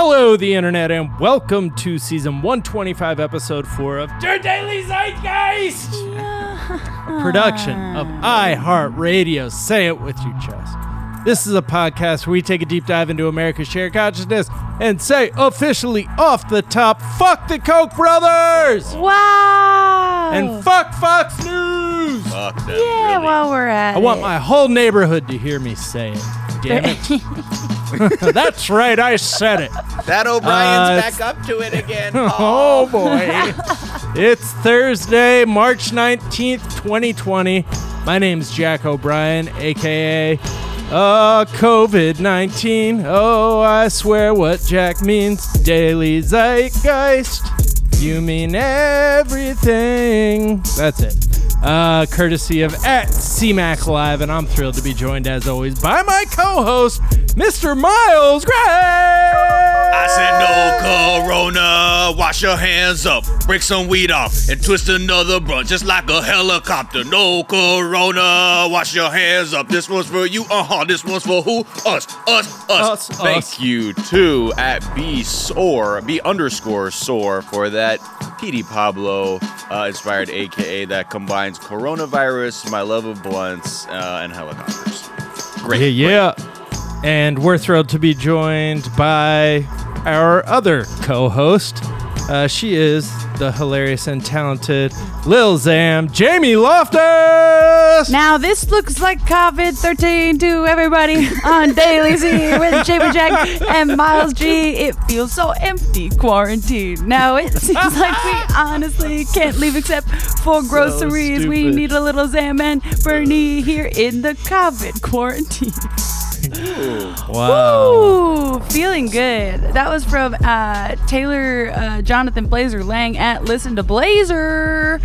Hello, the internet, and welcome to season 125, episode 4 of Your Daily Zeitgeist, a production of iHeartRadio. Say it with your chest. This is a podcast where we take a deep dive into America's shared consciousness and say officially off the top, fuck the Koch brothers! Wow. And fuck Fox News! Fuck them. yeah, really. while we're at it. I want my whole neighborhood to hear me say it. Damn it. That's right, I said it. that O'Brien's Uh, back up to it again. Oh boy. it's Thursday, March 19th, 2020. My name's Jack O'Brien, aka uh COVID 19. Oh, I swear what Jack means. Daily Zeitgeist. You mean everything. That's it. Uh, courtesy of at CMAC Live, and I'm thrilled to be joined as always by my co-host, Mr. Miles Gray. I said no corona. Wash your hands up. Break some weed off and twist another blunt just like a helicopter. No corona. Wash your hands up. This one's for you. Uh huh. This one's for who? Us. Us. Us. Us, Thank us. you to at B Soar B underscore Soar for that Petey Pablo uh, inspired AKA that combines coronavirus, my love of blunts, uh, and helicopters. Great. Yeah, yeah. And we're thrilled to be joined by our other co host. Uh, she is the hilarious and talented Lil Zam, Jamie Loftus. Now this looks like COVID 13 to everybody on Daily Z with Jamie Jack and Miles G. It feels so empty quarantine. Now it seems like we honestly can't leave except for groceries. we need a little Zam and Bernie here in the COVID quarantine. wow. Ooh, feeling good. That was from uh, Taylor uh, Jonathan Blazer Lang at Listen to Blazer.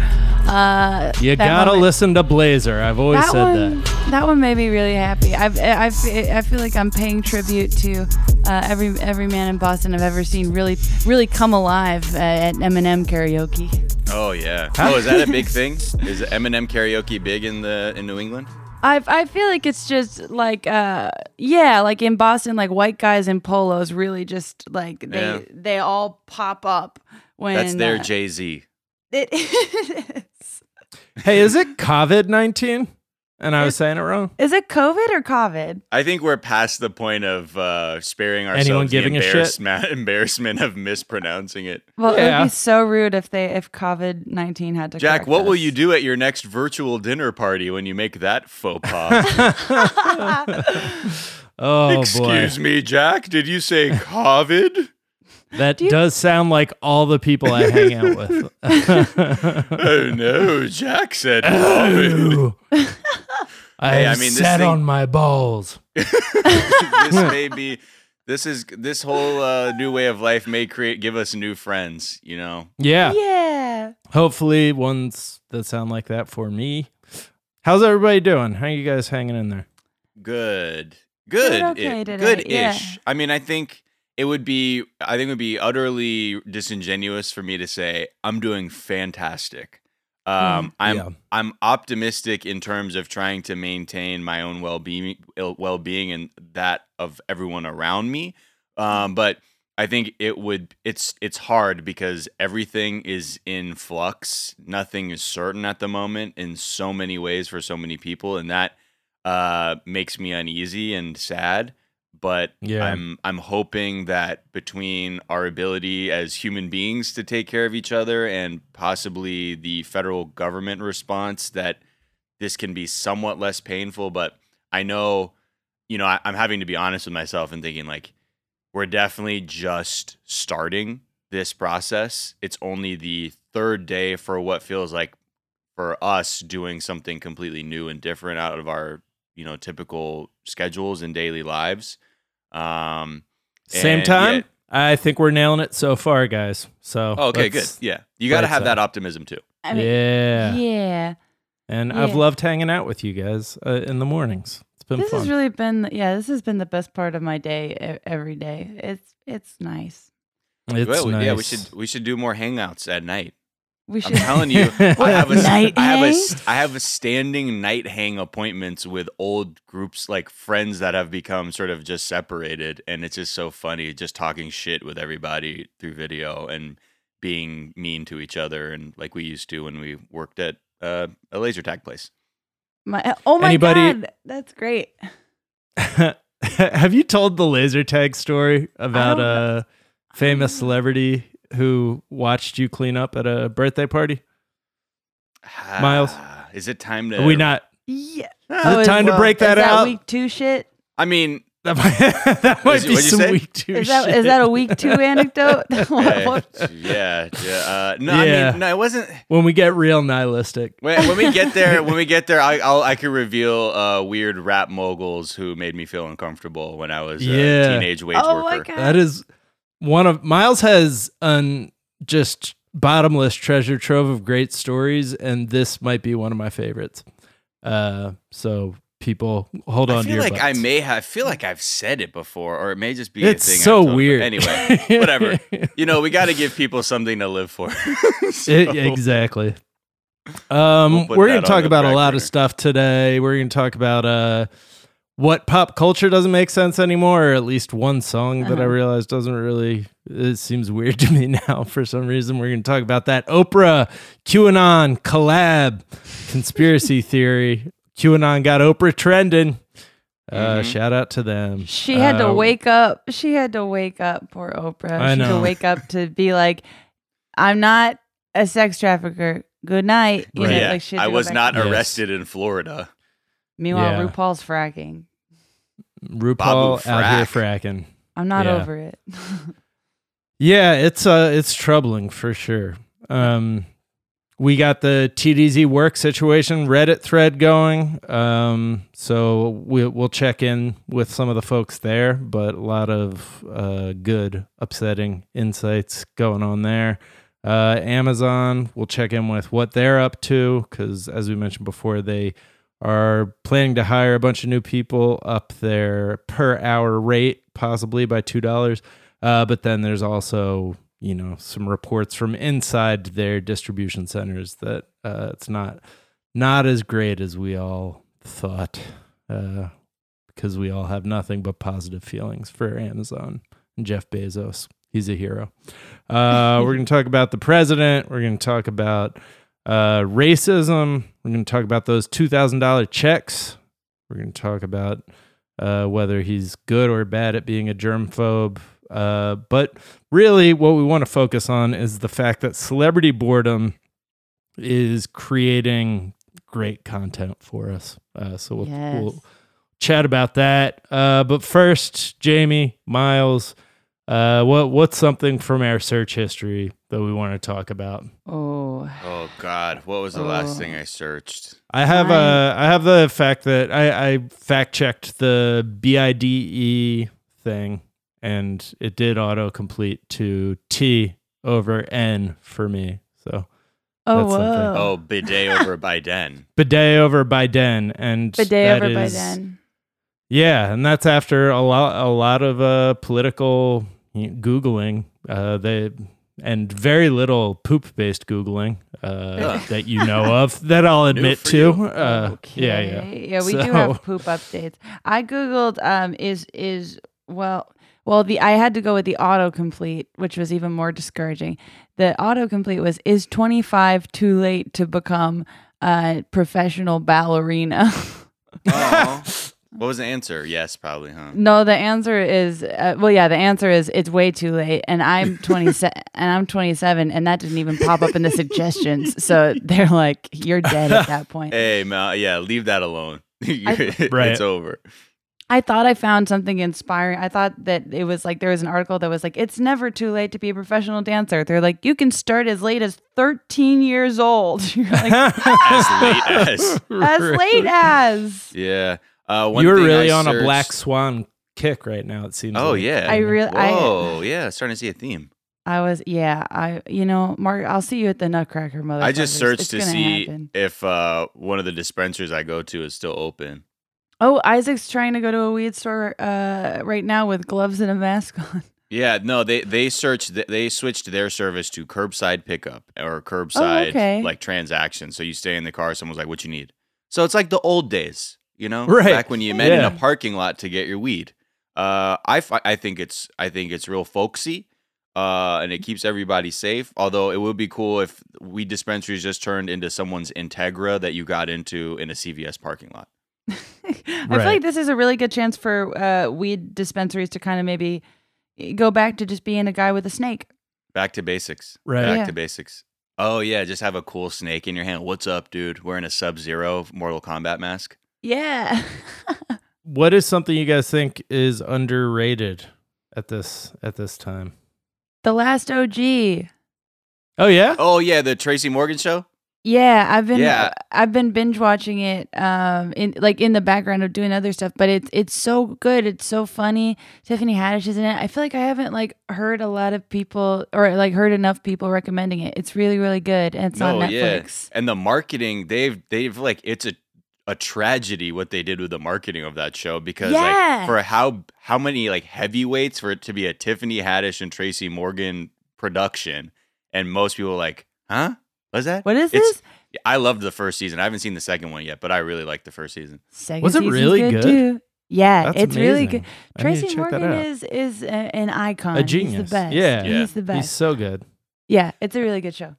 Uh, You gotta moment- listen to Blazer. I've always That said one, that. that one made me really happy. I've, I, fe- I feel like I'm paying tribute to uh, every every man in Boston I've ever seen really really come alive uh, at Eminem karaoke. Oh yeah. Oh, is that a big thing? Is Eminem karaoke big in the in New England? I I feel like it's just like uh yeah like in Boston like white guys in polos really just like they Yeah. they all pop up when That's their uh, Jay Z. it is. Hey, is it COVID 19? And I was saying it wrong? Is it COVID or COVID? I think we're past the point of uh, sparing Anyone ourselves the giving a shit? embarrassment, embarrassment of mispronouncing it. Well, it would be so rude if they if COVID nineteen had to. Jack, correct what will you do at your next virtual dinner party when you make that faux pas? Oh, Excuse boy. me, Jack. Did you say COVID? That you- does sound like all the people I hang out with. oh no, Jack said COVID. Ooh. I Hey, I mean, this sat thing- on my balls. this may be. This is this whole uh, new way of life may create give us new friends. You know. Yeah. Yeah. Hopefully, ones that sound like that for me. How's everybody doing? How you guys hanging in there? Good. Doing Good. okay today, Good yeah. ish. I mean, I think it would be I think it would be utterly disingenuous for me to say I'm doing fantastic. Um, I'm yeah. I'm optimistic in terms of trying to maintain my own well being well being and that of everyone around me. Um, but I think it would it's it's hard because everything is in flux. Nothing is certain at the moment in so many ways for so many people, and that uh, makes me uneasy and sad. But Yeah. I'm I'm hoping that between our ability as human beings to take care of each other and possibly the federal government response, that this can be somewhat less painful. But I know, you know, I, I'm having to be honest with myself and thinking like we're definitely just starting this process. It's only the third day for what feels like for us doing something completely new and different out of our, you know, typical schedules and daily lives. Um, Same time. yet- I think we're nailing it so far, guys. So oh, okay, good. Yeah. You got to have that optimism too. I mean, yeah. yeah. And I've loved hanging out with you guys uh, in the mornings. It's been This fun. has really been yeah. This has been the best part of my day every day. It's it's nice. it's Well, nice. Yeah, we should we should do more hangouts at night. We should. I'm telling you, I have a, Night I have a, hang? s- I have a standing night hang appointments with old groups like friends that have become sort of just separated, and it's just so funny just talking shit with everybody through video and being mean to each other, and like we used to when we worked at uh, a laser tag place. My, oh my Anybody- god, that's great. Have you told the laser tag story about a famous celebrity who watched you clean up at a birthday party? Miles? Ah, is it time to? Are we not? Yeah. Ah, Is it time to break that is that out? week two shit? I mean, That might, that might What'd be what'd some say? week two Is that shit. is that a week two anecdote? What- yeah, yeah. Uh, no, I mean, no, it wasn't. when we get real nihilistic? When, when we get there, when we get there, I, I'll I could reveal uh, weird rap moguls who made me feel uncomfortable when I was a Yeah. teenage wage Oh my worker. God. That is one of Miles has an just bottomless treasure trove of great stories, and this might be one of my favorites. Uh, so people hold on I feel like I may have. I feel like I've said it before, or it may just be. It's a thing I've so weird. Anyway, whatever. you know, we got to give people something to live for. So- It- exactly. Um, we'll we're gonna talk about a lot burner. of stuff today. We're going to talk about uh, what pop culture doesn't make sense anymore, or at least one song that I Uh-huh. realize doesn't really. It seems weird to me now for some reason. We're going to talk about that Oprah QAnon collab conspiracy theory. QAnon got Oprah trending. Uh, Mhm. Shout out to them. She had to Uh, wake up. She had to wake up, poor Oprah. I she had to wake up to be like, I'm not a sex trafficker. Good night. You Right. know, yeah, like she I was not to- Yes. arrested in Florida. Meanwhile, Yeah. RuPaul's fracking. RuPaul out here fracking. I'm not Yeah. over it. Yeah, it's uh it's troubling for sure. Um we got the TDZ work situation Reddit thread going. Um so we we'll check in with some of the folks there, but a lot of uh good upsetting insights going on there. Uh Amazon, we'll check in with what they're up to cuz as we mentioned before they are planning to hire a bunch of new people up their per hour rate possibly by $2. Uh, but then there's also, you know, some reports from inside their distribution centers that uh, it's not not as great as we all thought, uh, because we all have nothing but positive feelings for Amazon and Jeff Bezos. He's a hero. Uh, we're going to talk about the president. We're going to talk about uh, racism. We're going to talk about those two thousand dollar checks. We're going to talk about uh, whether he's good or bad at being a germphobe. Uh, but really, what we want to focus on is the fact that celebrity boredom is creating great content for us. Uh, so we'll, Yes. we'll chat about that. Uh, but first, Jamie, Miles, uh, what what's something from our search history that we want to talk about? Oh, Oh God, what was the last Oh. thing I searched? I have Mine- uh, I have the fact that I, I fact checked the BIDE thing and it did auto complete to T over N for me. So oh, That's something. whoa. Oh, bidet over Biden. bidet over Biden and the day that over by is- then. Yeah, and that's after a lot a lot of uh, political you know, googling. Uh, they and very little poop based googling uh, that you know of that I'll admit to. you. Uh, Yeah, yeah. Okay. Yeah, we do have poop updates. I googled um is is well well the I had to go with the autocomplete, which was even more discouraging. The autocomplete was is 25 too late to become a professional ballerina? What was the answer? Yes, probably, huh? no, the answer is uh, well yeah, the answer is it's way too late and I'm 27 and I'm 27 and that didn't even pop up in the suggestions. So they're like you're dead at that point. Hey, Mal, yeah, leave that alone. Right. It's over. I thought I found something inspiring. I thought that it was like there was an article that was like, it's never too late to be a professional dancer. They're like, you can start as late as 13 years old. You're like, As late as. as late as. Yeah. Uh, one you were thing really I on a black swan kick right now. It seems. Oh like. yeah. I really, I, Whoa, yeah, starting to see a theme. I was, yeah, I, you know, Mark, I'll see you at the Nutcracker, mother. I just searched it's to see happen. if uh, one of the dispensers I go to is still open. Oh, Isaac's trying to go to a weed store uh, right now with gloves and a mask on. Yeah, no, they they searched they switched their service to curbside pickup or curbside okay. like transaction. So you stay in the car, someone's like, "What you need?" So it's like the old days, you know, Right. back when you met in a parking lot to get your weed. Uh, I I think it's I think it's real folksy, uh, and it keeps everybody safe. Although it would be cool if weed dispensaries just turned into someone's Integra that you got into in a CVS parking lot. I feel like this is a really good chance for uh, weed dispensaries to kind of maybe go back to just being a guy with a snake. Back to basics. Right. Back Yeah. to basics. Oh yeah, just have a cool snake in your hand. What's up, dude? Wearing a Sub Zero Mortal Kombat mask. Yeah. What is something you guys think is underrated at this at this time? the last OG. Oh yeah. Oh yeah, the Tracy Morgan show. Yeah, I've been Yeah. I've been binge watching it um in like in the background of doing other stuff, but it's it's so good. It's so funny. Tiffany Haddish is in it. I feel like I haven't like heard a lot of people or like heard enough people recommending it. It's really really good and it's on Netflix. And the marketing, they've they've like it's a a tragedy what they did with the marketing of that show because Yeah. like for how how many like heavyweights for it to be a Tiffany Haddish and Tracy Morgan production, and most people are like, huh? What's that? What is It's- this? I loved the first season. I haven't seen the second one yet, but I really liked the first season. Second Was it really good? Too. Yeah, That's it's really good. I need to Tracy Morgan is is a, an icon. a genius. He's the best. Yeah. Yeah. he's the best. He's so good. yeah, it's a really good show.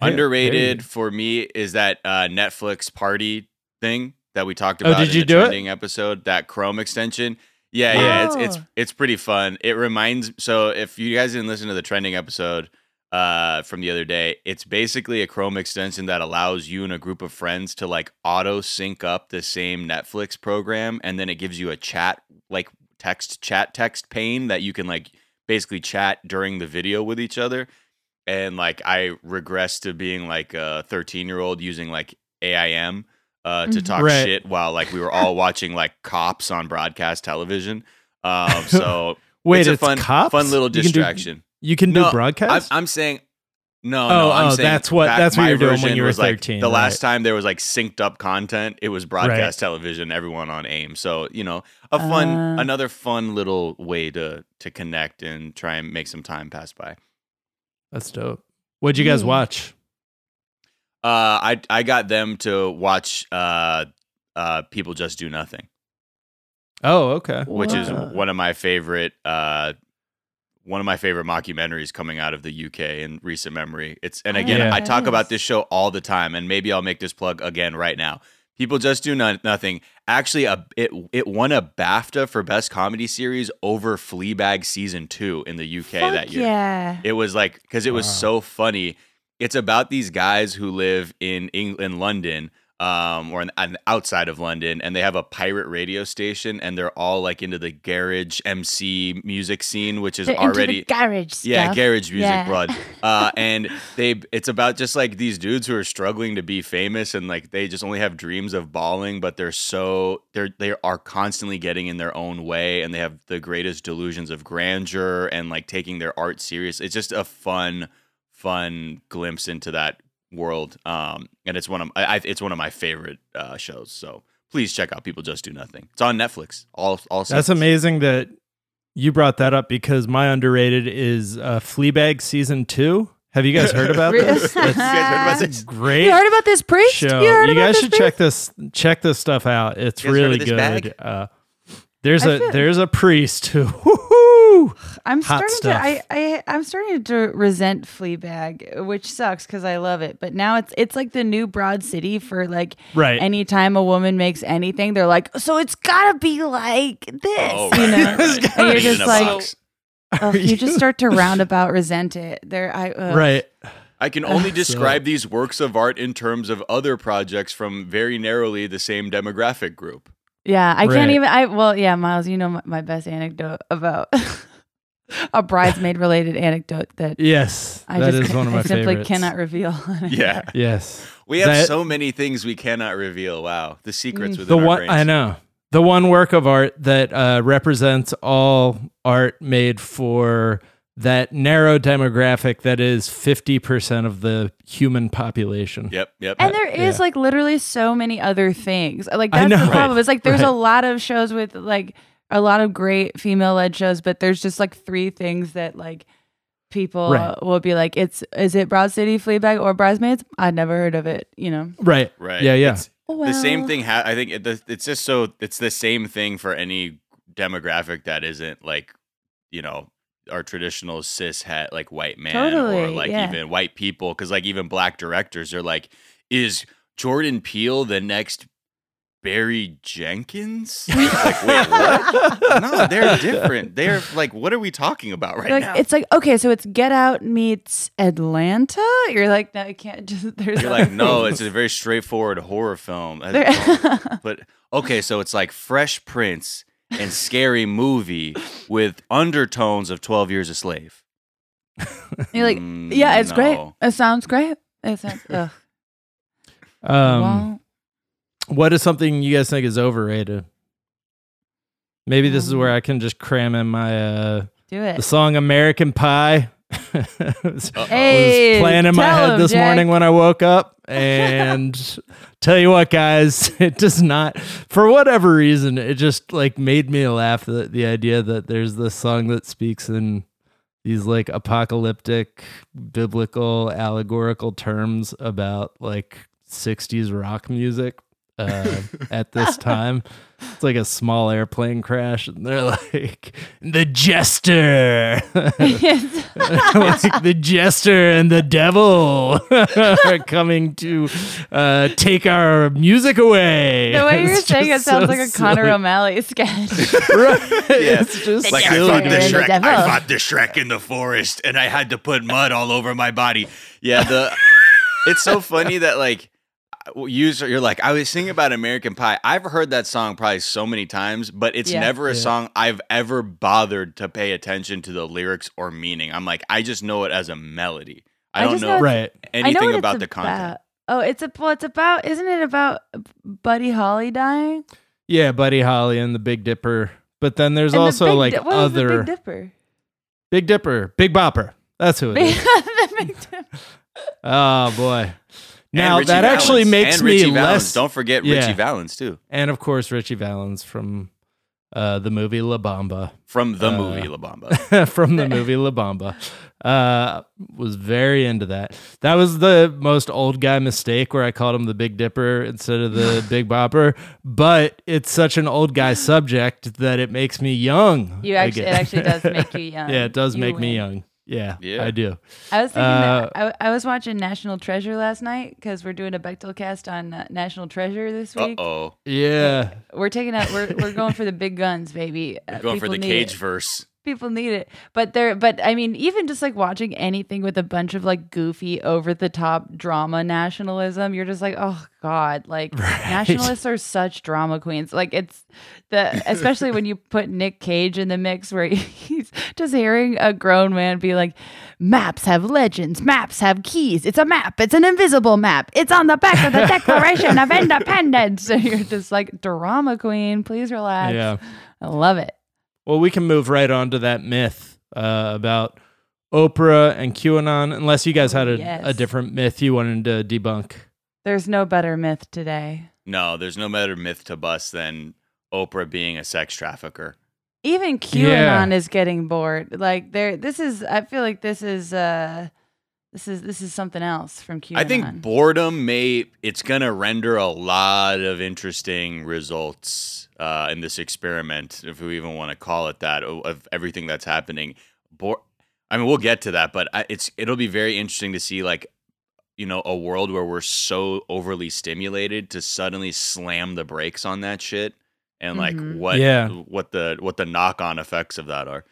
Underrated very- for me is that uh, Netflix party thing that we talked Oh, about did in you the do it? trending episode. That Chrome extension. Yeah, yeah, it's it's it's pretty fun. It reminds so if you guys didn't listen to the trending episode uh from the other day, it's basically a Chrome extension that allows you and a group of friends to like auto sync up the same Netflix program and then it gives you a chat like text chat text pane that you can like basically chat during the video with each other and like I regress to being like a 13 year old using like AIM uh, to Mhm. talk Right. shit while like we were all watching like cops on broadcast television. Um, so Wait, it's it's, a fun, cops? fun little You can do- distraction. You can do, No, I'm, broadcast. I'm saying. No, Oh, no, I'm oh, saying that's what- back- that's what you were doing when you were was, like, 13, The last time there was like synced up content, it was broadcast television, everyone on AIM. So you know, a fun, Uh. another fun little way to to connect and try and make some time pass by. That's dope. What'd you guys Yeah. watch? Uh, I I got them to watch uh, uh, people just do nothing, Oh, okay. which is one of my favorite uh, one of my favorite mockumentaries coming out of the UK in recent memory. It's and again, Yeah. I talk about this show all the time, and maybe I'll make this plug again right now. People just do no- nothing. Actually, a, it it won a BAFTA for best comedy series over Fleabag season two in the UK Fuck that year. yeah. It was like because it was Wow. so funny. It's about these guys who live in Eng- in London, um, or on- outside of London, and they have a pirate radio station, and they're all like into the garage MC music scene, which is They're already the garage stuff. yeah, garage music, Yeah. blood. Uh, and they, it's about just like these dudes who are struggling to be famous, and like they just only have dreams of balling, but they're so they're they are constantly getting in their own way, and they have the greatest delusions of grandeur and like taking their art serious. It's just a fun, fun glimpse into that world. Um, and it's one of I, I- it's one of my favorite uh, shows. So please check out People Just Do Nothing. It's on Netflix. All all That's seasons. amazing that you brought that up because my underrated is uh, Fleabag season two. Have you guys heard about this? You guys heard about this? great You heard about this priest? show. You heard You guys this should priest? check this check this stuff out. It's You guys heard of really this good. bag? Uh, there's I a feel- there's a priest who woo-hoo, I'm hot starting stuff. to I, I I'm starting to resent Fleabag, which sucks because I love it. But now it's it's like the new Broad City for like right. anytime a woman makes anything, they're like, so it's gotta be like this, Oh, you know. And you're just like- box. Ugh, you just start to roundabout resent it. There, I ugh. right. I can only So- describe these works of art in terms of other projects from very narrowly the same demographic group. Yeah, I Right. can't even. I well, yeah, Miles, you know my, my best anecdote about a bridesmaid related anecdote that Yes, I that just is one of my I simply favorites. cannot reveal. Yeah. Yes, We have That- so many things we cannot reveal. Wow. The secrets Mm. within the one brains. I know the one work of art that uh, represents all art made for that narrow demographic that is 50% of the human population. Yep, yep. And there is Yeah. like literally so many other things. Like that's know. the problem. It's like there's Right. a lot of shows with like a lot of great female led shows, but there's just like three things that like people Right. will be like, it's is it Broad City, Fleabag, or Bridesmaids? I'd never heard of it. You know. Right. Right. Yeah, yeah. It's the same thing. Ha- I think it, it's just so it's the same thing for any demographic that isn't like, you know, our traditional cis het like white man or like yeah. even white people. Because like even black directors are like, is Jordan Peele the next Barry Jenkins? like, wait, what? no, they're different. They're like, what are we talking about right like now? it's like okay, so it's Get Out meets Atlanta. You're like, no, I can't just. There's You're like, no, it's a very straightforward horror film. That's There- all. but okay, so it's like Fresh Prince and Scary Movie with undertones of Twelve Years a Slave. You're like, Mm, yeah, it's great. no. It sounds great. It sounds. Ugh. Um, well, what is something you guys think is overrated? Maybe this is Um, where I can just cram in my uh do the it. song American Pie. was. Hey, playing in my head him, this Jack. morning when I woke up and tell you what guys, it does not for whatever reason it just like made me laugh the the idea that there's this song that speaks in these like apocalyptic biblical allegorical terms about like 60s rock music uh, at this time. It's like a small airplane crash, and they're like, the jester, like the jester and the devil are coming to uh, take our music away. the way you're It's saying it just sounds so like a Connor silly. O'Malley sketch. right? It's just Like jester I fought the and me. the Shrek. I fought the Shrek in the forest, and I had to put mud all over my body. Yeah, the it's so funny that like you you're like I was singing about American Pie. I've heard that song probably so many times, but it's Yeah. never a Yeah. song I've ever bothered to pay attention to the lyrics or meaning. I'm like I just know it as a melody. I, I don't know, know Right. I know anything what about the content. Oh, it's a well. It's about. Isn't it about Buddy Holly dying? Yeah, Buddy Holly and the Big Dipper. But then there's And the also Big like Di- what was the other Big Dipper. Big Dipper, Big Bopper. That's who it Big, is. the Big Dipper. Oh boy. And Now Ritchie that actually makes and me Ritchie Valens. less. Don't forget Yeah. Ritchie Valens too And of course, Ritchie Valens from uh, the movie La Bamba. from the Uh, movie La Bamba. from the movie La Bamba. Uh, was very into that. That was the most old guy mistake where I called him the Big Dipper instead of the Big Bopper. But it's such an old guy subject that it makes me young. You actually, it actually does make you young. yeah, it does You make me young. Yeah, Yeah. I do. I was thinking Uh, that I, I was watching National Treasure last night because we're doing a Bechdel Cast on uh, National Treasure this Uh week. oh, Yeah. We're taking out. We're we're going for the big guns, baby. Uh, going for the need cage it. verse. People need it, but they're. But I mean, even just like watching anything with a bunch of like goofy, over the top drama nationalism, you're just like, oh god, like nationalists are such drama queens. Like it's the especially when you put Nick Cage in the mix, where he's just hearing a grown man be like, "Maps have legends. Maps have keys. It's a map. It's an invisible map. It's on the back of the Declaration of Independence." So you're just like, drama queen. Please relax. Yeah. I love it. Well, we can move right on to that myth uh, about Oprah and QAnon, unless you guys had a, Yes. a different myth you wanted to debunk. There's no better myth today. No, there's no better myth to bust than Oprah being a sex trafficker. Even Yeah. QAnon is getting bored. Like there this is I feel like this is uh this is this is something else from QAnon. I think boredom may it's gonna render a lot of interesting results uh, in this experiment, if we even want to call it that, of, of everything that's happening. Bor- I mean, we'll get to that, but I, it's it'll be very interesting to see like you know a world where we're so overly stimulated to suddenly slam the brakes on that shit and like Mhm. what Yeah. what the what the knock on effects of that are.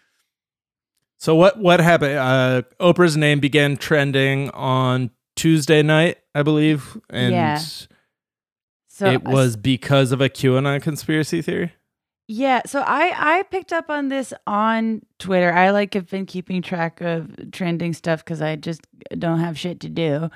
So what what happened? Uh, Oprah's name began trending on Tuesday night, I believe, and Yeah. so it was because of a QAnon conspiracy theory. Yeah, so I I picked up on this on Twitter. I like have been keeping track of trending stuff because I just don't have shit to do,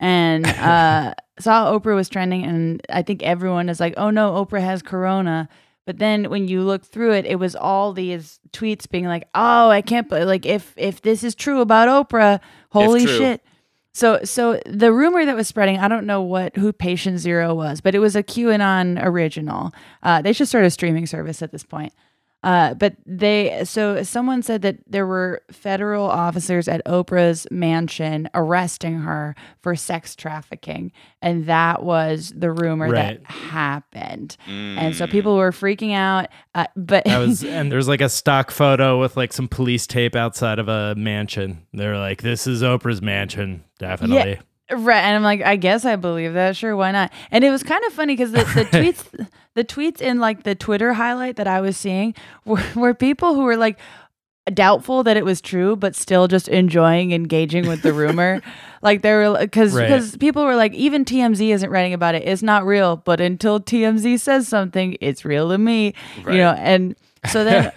and uh, saw Oprah was trending, and I think everyone is like, "Oh no, Oprah has corona." But then when you look through it, it was all these tweets being like, "Oh, I can't believe like if if this is true about Oprah, holy shit." So so the rumor that was spreading, I don't know what who Patient Zero was, but it was a QAnon original. Uh, they should start a streaming service at this point. Uh, but they, so someone said that there were federal officers at Oprah's mansion arresting her for sex trafficking. And that was the rumor Right. that happened. Mm. And so people were freaking out. Uh, but That was, and there's like a stock photo with like some police tape outside of a mansion. They're like, "This is Oprah's mansion, definitely." Right, and I'm like, I guess I believe that. Sure, why not? And it was kind of funny because the, the tweets, the tweets in like the Twitter highlight that I was seeing were, were people who were like doubtful that it was true, but still just enjoying engaging with the rumor. like they were because Right. because people were like, even TMZ isn't writing about it. It's not real, but until TMZ says something, it's real to me. Right. You know, and so then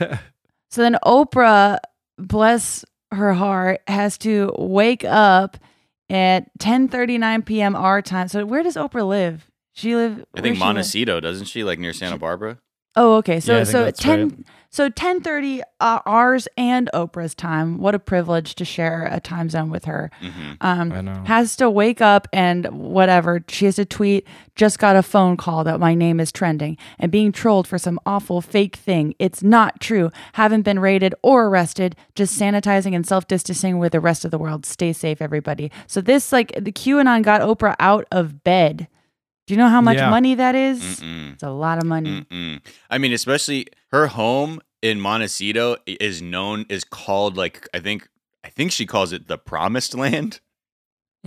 so then Oprah, bless her heart, has to wake up at 10:39 p.m. our time. So where does Oprah live? She live. I think she live? Montecito, doesn't she? Like near Santa Barbara? Oh, okay. So Yeah, I think so that's 10 right. So 10:30 uh, ours and Oprah's time. What a privilege to share a time zone with her. hmm Um, I know. has to wake up and whatever. She has to tweet, just got a phone call that my name is trending and being trolled for some awful fake thing. It's not true. Haven't been raided or arrested, just sanitizing and self distancing with the rest of the world. Stay safe, everybody. So, this, like, the QAnon got Oprah out of bed. Do you know how much Yeah. money that is? Mm-mm. It's a lot of money. Mm-mm. I mean, especially her home in Montecito is known is called like I think I think she calls it the Promised Land.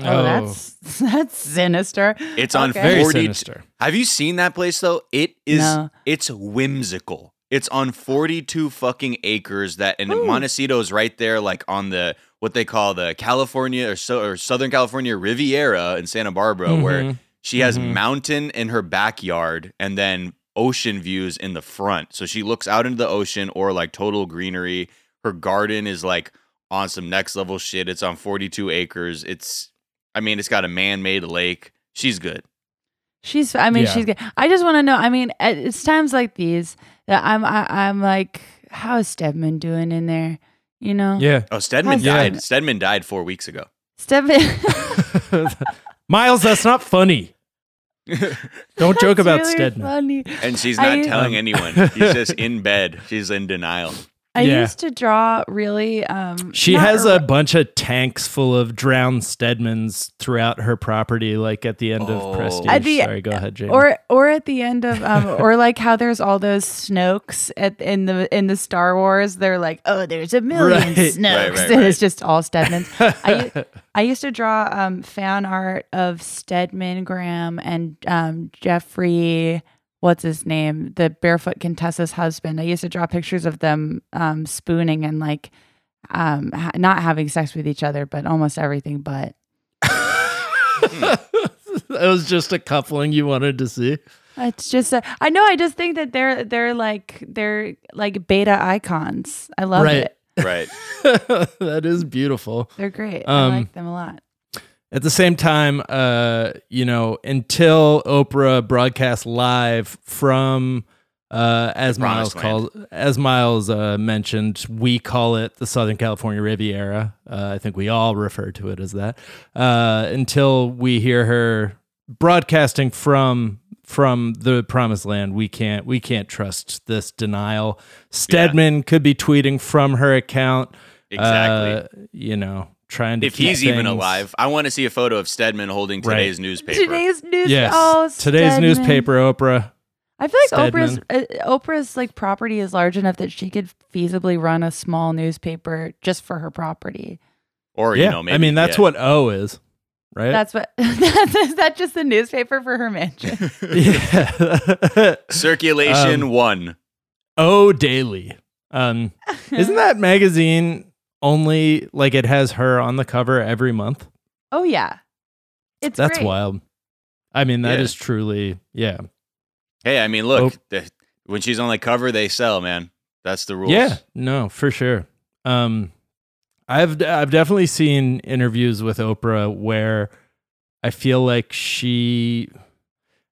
Oh, that's that's sinister. It's on Okay. very 40 sinister. Have you seen that place though? It is No. it's whimsical. It's on 42 fucking acres that and Ooh. Montecito is right there like on the what they call the California or so or Southern California Riviera in Santa Barbara where Mhm. she has Mhm. mountain in her backyard and then ocean views in the front. So she looks out into the ocean or like total greenery. Her garden is like on some next level shit. It's on 42 acres. It's I mean, it's got a man-made lake. She's good. She's. I mean, Yeah. she's good. I just want to know. I mean, it's times like these that I'm. I, I'm like, how's Stedman doing in there? You know, Yeah. Oh, Stedman How's died. that? Stedman died 4 weeks ago. Stedman. Miles, that's not funny. Don't joke about really Stedman. Funny. And she's I- not telling Um, anyone. He's just in bed. She's in denial. I Yeah. used to draw really. Um, She has a bunch of tanks full of drowned Stedmans throughout her property, like at the end Oh. of Prestige. At the- Sorry, go ahead, Jamie. or or at the end of um or like how there's all those Snokes at in the in the Star Wars they're like oh there's a million Right. Snokes Right, right, and it's just all Stedmans. I used to draw um fan art of Stedman Graham and um Jeffrey what's his name the barefoot Contessa's husband. I used to draw pictures of them um spooning and like um ha- not having sex with each other but almost everything but it was just a coupling you wanted to see. It's just a, I know. I just think that they're they're like they're like beta icons. I love Right. it. Right. that is beautiful. They're great. Um, I like them a lot. At the same time, uh, you know, until Oprah broadcast live from uh, as Miles called as Miles uh, mentioned, we call it the Southern California Riviera. Uh, I think we all refer to it as that. Uh, until we hear her broadcasting from from the promised land, we can't we can't trust this denial. Stedman could be tweeting from her account. Exactly. uh, you know, trying to if keep he's even alive, I want to see a photo of Stedman holding Right. today's newspaper. Today's news. Yes. Oh, Today's Stedman. newspaper, Oprah. I feel like Stedman. Oprah's uh, Oprah's like property is large enough that she could feasibly run a small newspaper just for her property. or yeah, you know, maybe I mean that's yeah. what O is, right? That's what. That's is that just the newspaper for her mansion? yeah. circulation Um, one. o Daily. Um, isn't that magazine only like it has her on the cover every month? Oh yeah, it's That's great. wild. I mean, that Yeah. is truly, yeah, Hey, I mean, look, Oh. the, when she's on the cover, they sell, man. That's the rules. yeah, no, for sure. Um, I've I've definitely seen interviews with Oprah where I feel like she,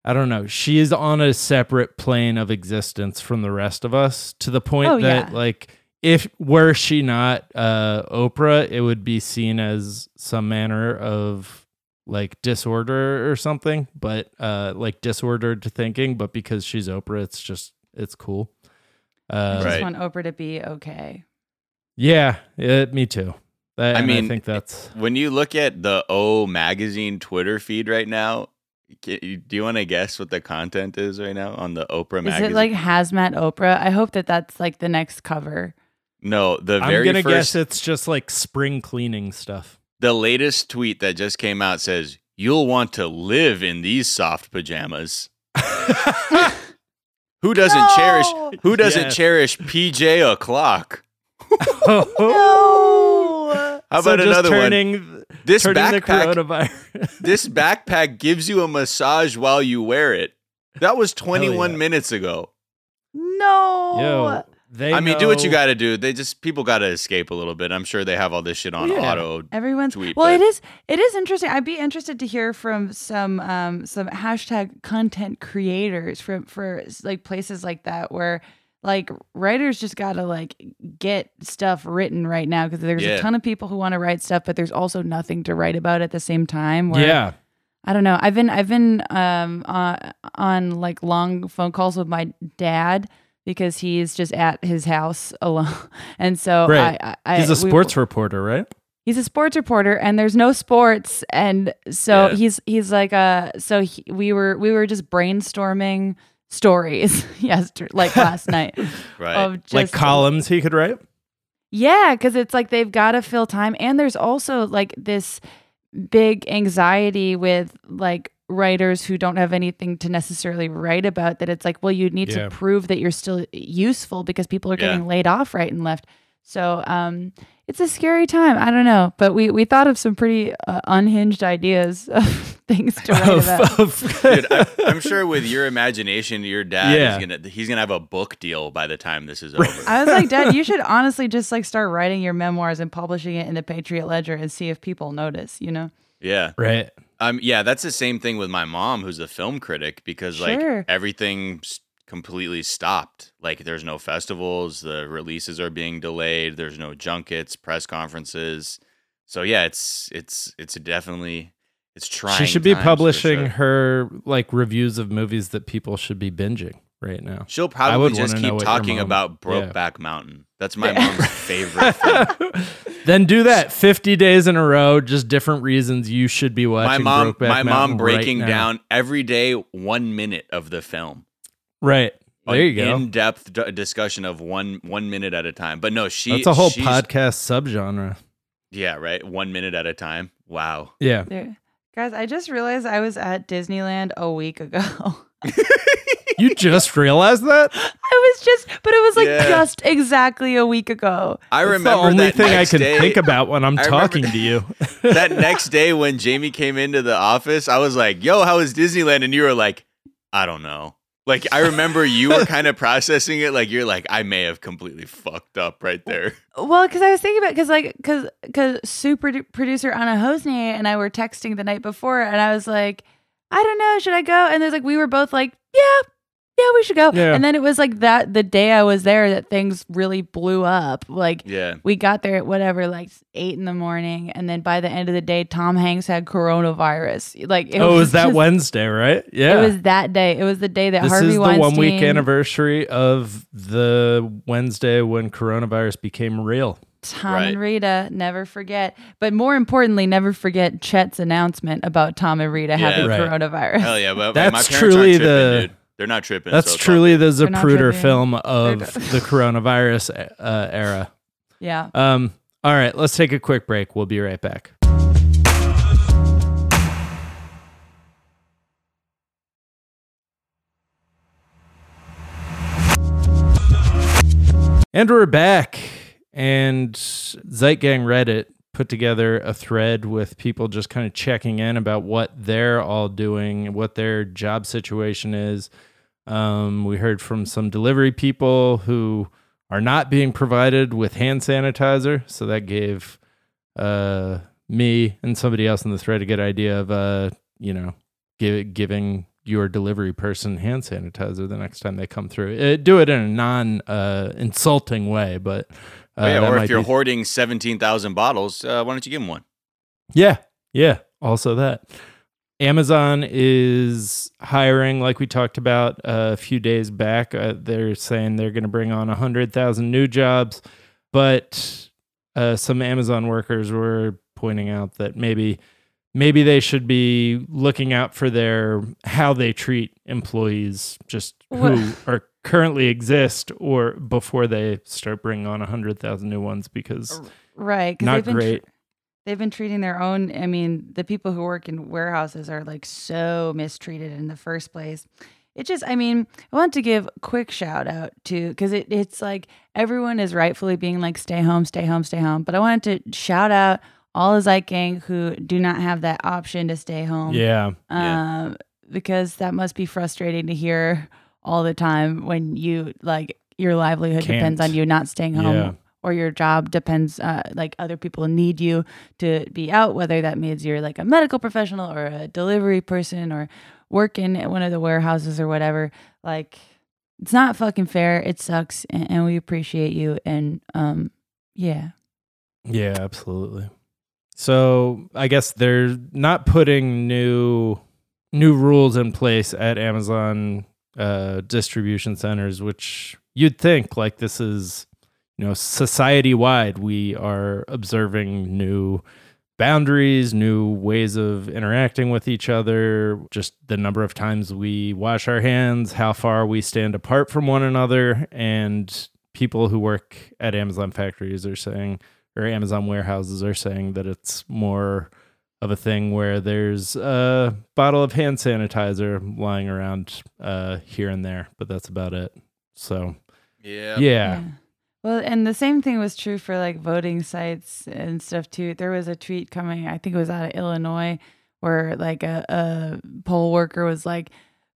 I don't know, she is on a separate plane of existence from the rest of us to the point Oh, that yeah. like if were she not uh Oprah, it would be seen as some manner of like disorder or something, but uh like disordered thinking, but because she's Oprah, it's just it's cool. Uh, I just Right. want Oprah to be okay. Yeah, it, me too. That, I mean, I think that's When you look at the O Magazine Twitter feed right now, ca- do you want to guess what the content is right now on the Oprah Is magazine? it like hazmat Oprah? I hope that that's like the next cover. No, the I'm very gonna first, guess it's just like spring cleaning stuff. the latest tweet that just came out says, "You'll want to live in these soft pajamas." Who doesn't cherish? Who doesn't Yes. cherish PJ o'clock? No. How So about just another one? turning, This turning backpack, coronavirus. this backpack gives you a massage while you wear it. That was 21 yeah. minutes ago. No. Yo, they I mean, do what you got to do. They just people got to escape a little bit. I'm sure they have all this shit on Yeah. auto. Everyone's tweet, well. but- It is. It is interesting. I'd be interested to hear from some um some hashtag content creators from for like places like that where like writers just gotta like get stuff written right now because there's Yeah. a ton of people who want to write stuff, but there's also nothing to write about at the same time. Where, Yeah, I don't know. I've been I've been um on, on like long phone calls with my dad because he's just at his house alone, and so Right. I, I he's a we- sports reporter, right? he's a sports reporter and there's no sports and so Yeah. he's he's like uh so he, we were we were just brainstorming stories yesterday like last night Right. of just like columns he could write. yeah because it's like they've got to fill time and there's also like this big anxiety with like writers who don't have anything to necessarily write about that it's like well you need Yeah. to prove that you're still useful because people are Yeah. getting laid off right and left so um it's a scary time i don't know but we we thought of some pretty uh, unhinged ideas of things to write Of- about of- Dude, I, I'm sure with your imagination, your dad Yeah. is gonna he's gonna have a book deal by the time this is over. I was like, Dad, you should honestly just like start writing your memoirs and publishing it in the Patriot Ledger and see if people notice, you know? yeah. right. Um. Yeah. That's the same thing with my mom, who's a film critic, because like Sure. everything's completely stopped. Like there's no festivals, the releases are being delayed. There's no junkets, press conferences. So yeah, it's it's it's definitely it's trying. She should be publishing sure. her like reviews of movies that people should be binging right now. She'll I probably would just keep talking mom- about yeah. Brokeback Mountain. That's my mom's favorite film. then do that 50 days in a row, just different reasons you should be watching. My watching. mom, Brokeback my mom breaking right down every day one minute of the film. Right there, you go. In depth d- discussion of one one minute at a time. But no, she That's a whole she's- podcast subgenre. Yeah, right. One minute at a time. Wow. Yeah. There. Guys, I just realized I was at Disneyland a week ago. You just realized that? I was just, but it was like Yeah. just exactly a week ago. I That's remember the only that thing I can day, think about when I'm I talking to you. that next day when Jamie came into the office, I was like, "Yo, how was Disneyland?" And you were like, "I don't know." Like I remember you were kind of processing it, like you're like, "I may have completely fucked up right there." Well, because I was thinking about because like because because super producer Anna Hossnieh and I were texting the night before, and I was like, I don't know, should I go? And there's like we were both like, yeah, yeah, we should go. Yeah. And then it was like that the day I was there that things really blew up. Like Yeah. we got there at whatever like eight in the morning, and then by the end of the day, Tom Hanks had coronavirus. Like it oh, was that just- Wednesday, right? Yeah. It was that day. It was the day that this Harvey is the Weinstein. one week anniversary of the Wednesday when coronavirus became real. Tom Right. and Rita, never forget. But more importantly, never forget Chet's announcement about Tom and Rita Yeah. having Right. coronavirus. Hell yeah, but That's my truly aren't tripping, the- dude. They're not tripping. That's so truly the They're Zapruder film of the coronavirus uh, era. Yeah. Um, all right, let's take a quick break. We'll be right back. And we're back. And Zeitgang Reddit put together a thread with people just kind of checking in about what they're all doing, what their job situation is. Um, we heard from some delivery people who are not being provided with hand sanitizer. So that gave uh, me and somebody else in the thread a good idea of, uh, you know, give, giving your delivery person hand sanitizer the next time they come through. Uh, do it in a non uh, insulting way, but uh, Oh, yeah, or if you're be- hoarding 17,000 bottles, uh, why don't you give them one? yeah, yeah, also that. Amazon is hiring, like we talked about a few days back. Uh, they're saying they're going to bring on 100,000 new jobs, but uh, some Amazon workers were pointing out that maybe maybe they should be looking out for their how they treat employees just who are currently exist or before they start bringing on 100,000 new ones because right not been tr- great. They've been treating their own i mean the people who work in warehouses are like so mistreated in the first place it just i mean i want to give a quick shout out to because it, it's like everyone is rightfully being like stay home stay home stay home but i wanted to shout out all the Zeit gang who do not have that option to stay home yeah. um, because that must be frustrating to hear all the time when you like your livelihood depends Can't. on you not staying home Yeah. Or your job depends uh, like other people need you to be out whether that means you're like a medical professional or a delivery person or working at one of the warehouses or whatever like it's not fucking fair it sucks and, and we appreciate you and um yeah Yeah, absolutely. So I guess they're not putting new new rules in place at Amazon uh, distribution centers, which you'd think like this is you know society wide. We are observing new boundaries, new ways of interacting with each other, just the number of times we wash our hands, how far we stand apart from one another, and people who work at Amazon factories are saying or Amazon warehouses are saying that it's more of a thing where there's a bottle of hand sanitizer lying around uh, here and there, but that's about it. So, Yeah. yeah. Well, and the same thing was true for like voting sites and stuff too. There was a tweet coming, I think it was out of Illinois, where like a, a poll worker was like,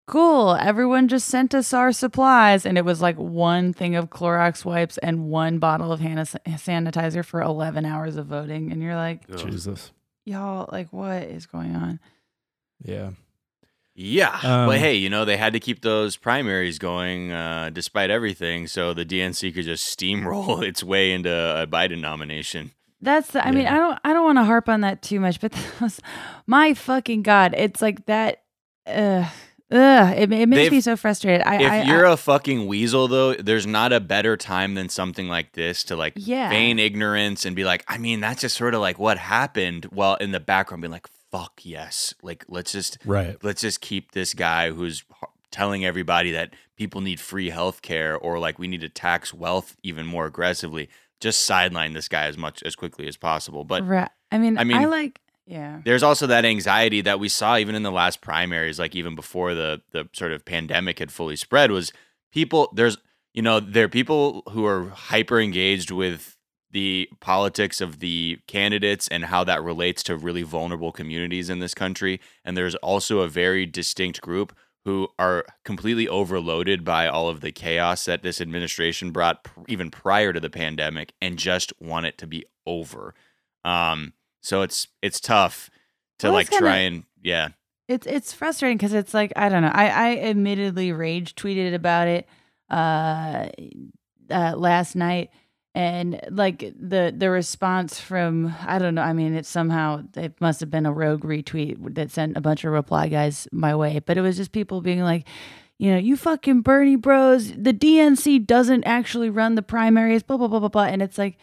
Cool, everyone just sent us our supplies. And it was like one thing of Clorox wipes and one bottle of hand sanitizer for 11 hours of voting. And you're like, Jesus. y'all, like, what is going on? Yeah. Yeah, Um, but hey, you know they had to keep those primaries going uh, despite everything, so the DNC could just steamroll its way into a Biden nomination. That's the, I mean, I don't I don't want to harp on that too much, but that was, my fucking god, it's like that. Ugh, ugh, it, it makes They've- me so frustrated. I, If I, you're I, a fucking weasel, though, there's not a better time than something like this to like Yeah. feign ignorance and be like, I mean, that's just sort of like what happened. While in the background, being like, fuck yes, like let's just Right. let's just keep this guy who's telling everybody that people need free health care or like we need to tax wealth even more aggressively just sideline this guy as much as quickly as possible. But Ra- I mean, I mean, I like, yeah, there's also that anxiety that we saw even in the last primaries like even before the the sort of pandemic had fully spread was people there's you know there are people who are hyper engaged with the politics of the candidates and how that relates to really vulnerable communities in this country. And there's also a very distinct group who are completely overloaded by all of the chaos that this administration brought pr- even prior to the pandemic and just want it to be over. Um so it's it's tough to Well, like kinda- try and yeah. It's it's frustrating because it's like I don't know. I I admittedly rage tweeted about it uh, uh last night and like the the response from I don't know. I mean, it somehow it must have been a rogue retweet that sent a bunch of reply guys my way, but it was just people being like. You know, you fucking Bernie bros. The DNC doesn't actually run the primaries. Blah blah blah blah blah. And it's like,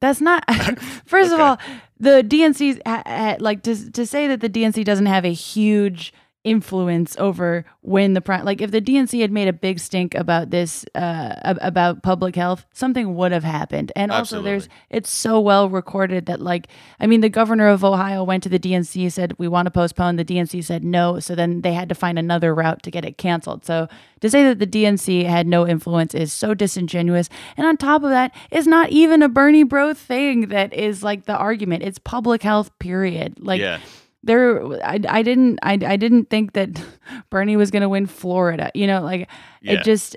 that's not. First of all, the DNC ha- ha- like to to say that the DNC doesn't have a huge influence over when the pri- like if the DNC had made a big stink about this uh about public health something would have happened. And also there's it's so well recorded that like I mean the governor of Ohio went to the DNC said we want to postpone. The DNC said no so then they had to find another route to get it canceled. So to say that the DNC had no influence is so disingenuous. And on top of that it's not even a Bernie bro thing that is like the argument. It's public health period. Like yeah there I, I didn't I, I didn't think that Bernie was going to win Florida you know like yeah it just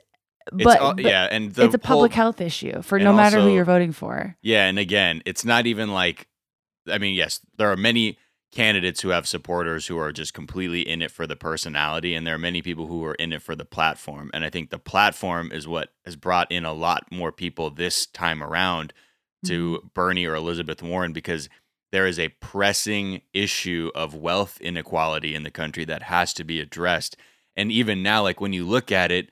but, all- but yeah and the it's a public health issue for no matter who you're voting for Yeah, and again, it's not even like I mean, yes, there are many candidates who have supporters who are just completely in it for the personality and there are many people who are in it for the platform. And I think the platform is what has brought in a lot more people this time around to Mm-hmm. Bernie or Elizabeth Warren because there is a pressing issue of wealth inequality in the country that has to be addressed. And even now, like when you look at it,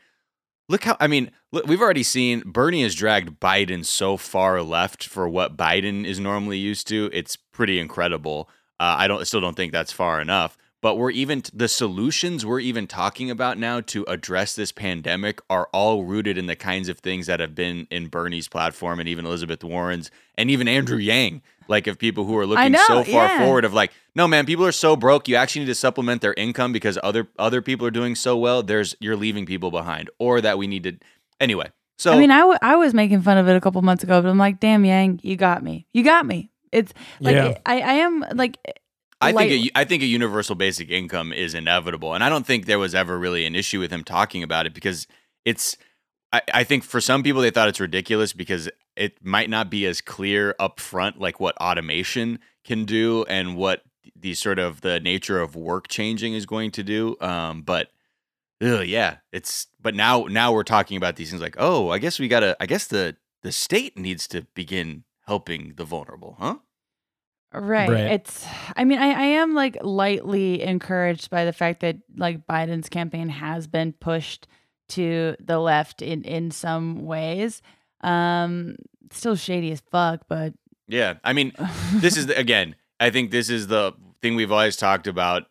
look how I mean, look, we've already seen Bernie has dragged Biden so far left for what Biden is normally used to. It's pretty incredible. Uh, I don't still don't think that's far enough. But we're even the solutions we're even talking about now to address this pandemic are all rooted in the kinds of things that have been in Bernie's platform and even Elizabeth Warren's and even Andrew Yang. Like of people who are looking know, so far yeah. forward of like, no man, people are so broke. You actually need to supplement their income because other other people are doing so well. There's you're leaving people behind, or that we need to anyway. So I mean, I, w- I was making fun of it a couple months ago, but I'm like, damn, Yang, you got me. You got me. It's like Yeah. I, I am like I think light- a, I think a universal basic income is inevitable, and I don't think there was ever really an issue with him talking about it because it's. I, I think for some people they thought it's ridiculous because it might not be as clear up front like what automation can do and what the sort of the nature of work changing is going to do. Um, but ugh, yeah, it's but now now we're talking about these things like oh I guess we gotta I guess the the state needs to begin helping the vulnerable, huh? Right. Right. It's I mean, I, I am like lightly encouraged by the fact that like Biden's campaign has been pushed to the left in in some ways. Um still shady as fuck, but Yeah, I mean, this is the, again. I think this is the thing we've always talked about.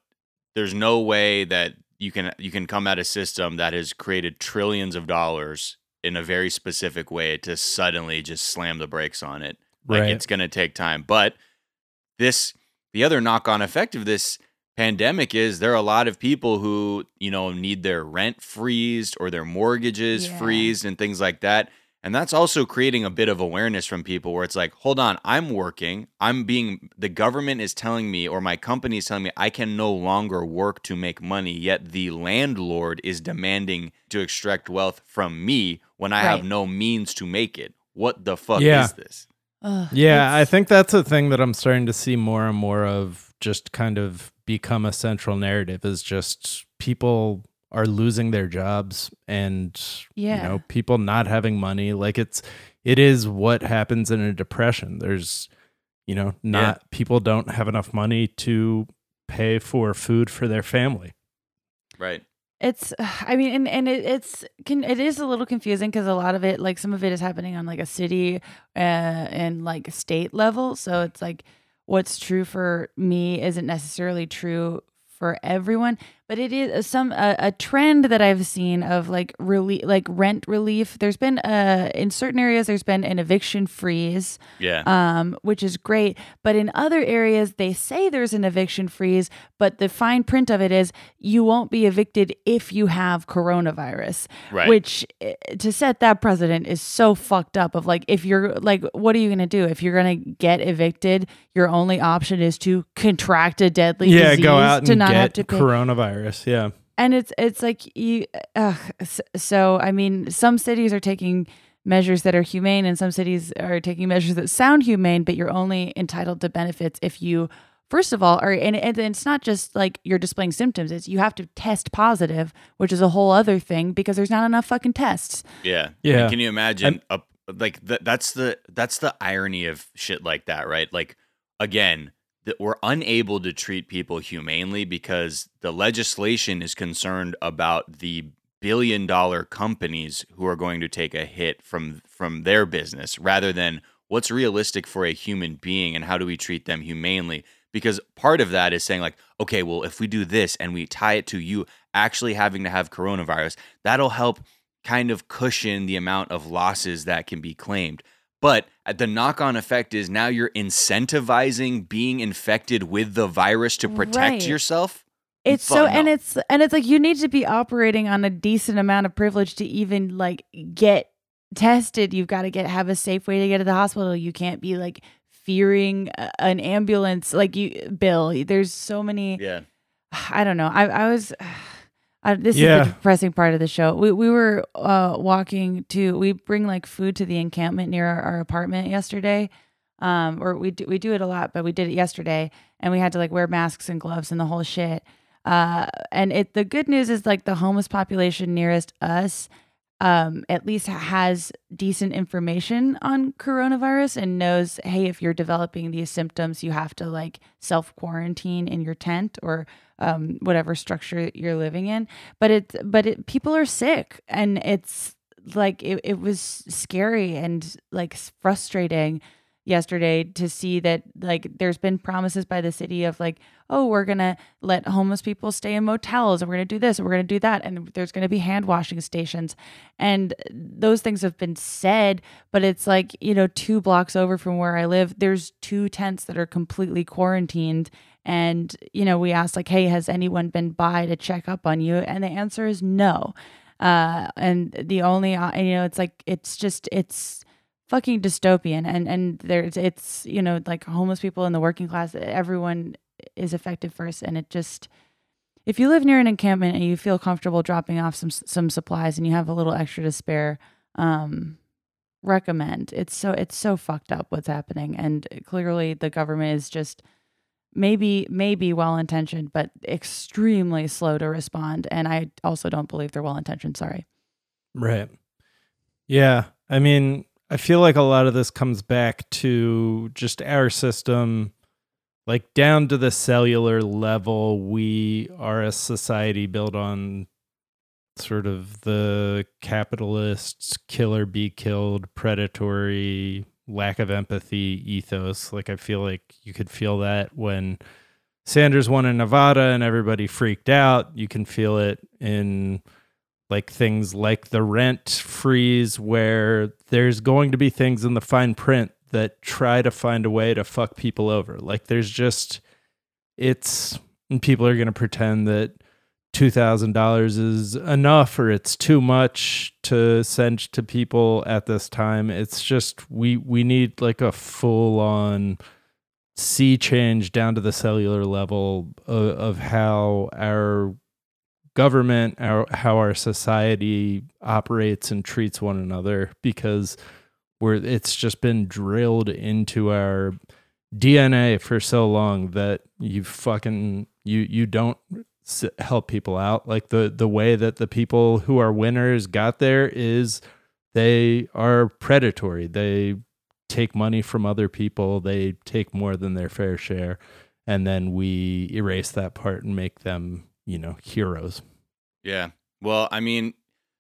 There's no way that you can you can come at a system that has created trillions of dollars in a very specific way to suddenly just slam the brakes on it. Like Right. it's going to take time. But this the other knock-on effect of this pandemic is there are a lot of people who, you know, need their rent freezed or their mortgages Yeah. freezed and things like that. And that's also creating a bit of awareness from people where it's like, hold on, I'm working. I'm being, the government is telling me, or my company is telling me, I can no longer work to make money. Yet the landlord is demanding to extract wealth from me when I have no means to make it. What the fuck Yeah. is this? ugh, Yeah, I think that's a thing that I'm starting to see more and more of just kind of become a central narrative is just people are losing their jobs and Yeah. you know, people not having money. Like it's it is what happens in a depression. There's you know, not people don't have enough money to pay for food for their family. Right. it's i mean and, and it, it's can it is a little confusing because a lot of it like some of it is happening on like a city uh and like state level so it's like what's true for me isn't necessarily true for everyone but it is some a, a trend that i've seen of like relief like rent relief there's been uh in certain areas there's been an eviction freeze Yeah. um, which is great. But in other areas, they say there's an eviction freeze, but the fine print of it is you won't be evicted if you have coronavirus. Right. Which eh, to set that precedent is so fucked up. Of like, if you're like, what are you gonna do if you're gonna get evicted? Your only option is to contract a deadly yeah, disease go out to and not have get to pay coronavirus. Yeah. and it's it's like you uh, so i mean some cities are taking measures that are humane and some cities are taking measures that sound humane but you're only entitled to benefits if you first of all are and, and it's not just like you're displaying symptoms it's you have to test positive which is a whole other thing because there's not enough fucking tests Yeah. Yeah. And can you imagine a, like th- that's the that's the irony of shit like that, right? Like again, that we're unable to treat people humanely because the legislation is concerned about the billion dollar companies who are going to take a hit from from their business rather than what's realistic for a human being and how do we treat them humanely. Because part of that is saying like okay well if we do this and we tie it to you actually having to have coronavirus that'll help kind of cushion the amount of losses that can be claimed but uh, the knock-on effect is now you're incentivizing being infected with the virus to protect Right. yourself? It's so and it's and it's like you need to be operating on a decent amount of privilege to even like get tested. You've got to get have a safe way to get to the hospital. You can't be like fearing an ambulance. Like you bill there's so many yeah. I don't know. I, I was I, this Yeah. is the depressing part of the show. We, we were uh walking to we bring like food to the encampment near our, our apartment yesterday. Um or we do, we do it a lot but we did it yesterday and we had to like wear masks and gloves and the whole shit. Uh and it the good news is like the homeless population nearest us um, at least has decent information on coronavirus and knows, hey, if you're developing these symptoms, you have to like self quarantine in your tent or um, whatever structure you're living in. But it, but it, people are sick, and it's like it, it was scary and like frustrating yesterday to see that like there's been promises by the city of like oh we're gonna let homeless people stay in motels and we're gonna do this and we're gonna do that and there's gonna be hand washing stations and those things have been said but it's like you know two blocks over from where i live there's two tents that are completely quarantined and you know we asked like hey has anyone been by to check up on you? And the answer is no. Uh and the only uh, you know it's like it's just it's fucking dystopian. And and there's it's you know like homeless people in the working class everyone is affected first. And it just if you live near an encampment and you feel comfortable dropping off some some supplies and you have a little extra to spare um recommend. It's so it's so fucked up what's happening. And clearly the government is just maybe maybe well intentioned but extremely slow to respond. And i also don't believe they're well intentioned sorry. Right. Yeah. I mean I feel like a lot of this comes back to just our system, like down to the cellular level. We are a society built on sort of the capitalists, killer be killed, predatory, lack of empathy ethos. Like, I feel like you could feel that when Sanders won in Nevada and everybody freaked out. You can feel it in like things like the rent freeze where there's going to be things in the fine print that try to find a way to fuck people over like there's just it's and people are going to pretend that $2000 is enough or it's too much to send to people at this time. It's just we we need like a full on sea change down to the cellular level of, of how our government, our, how our society operates and treats one another, because we're it's just been drilled into our DNA for so long that you fucking you you don't help people out. Like the the way that the people who are winners got there is they are predatory. They take money from other people. They take more than their fair share, and then we erase that part and make them you know heroes. Yeah. Well, I mean,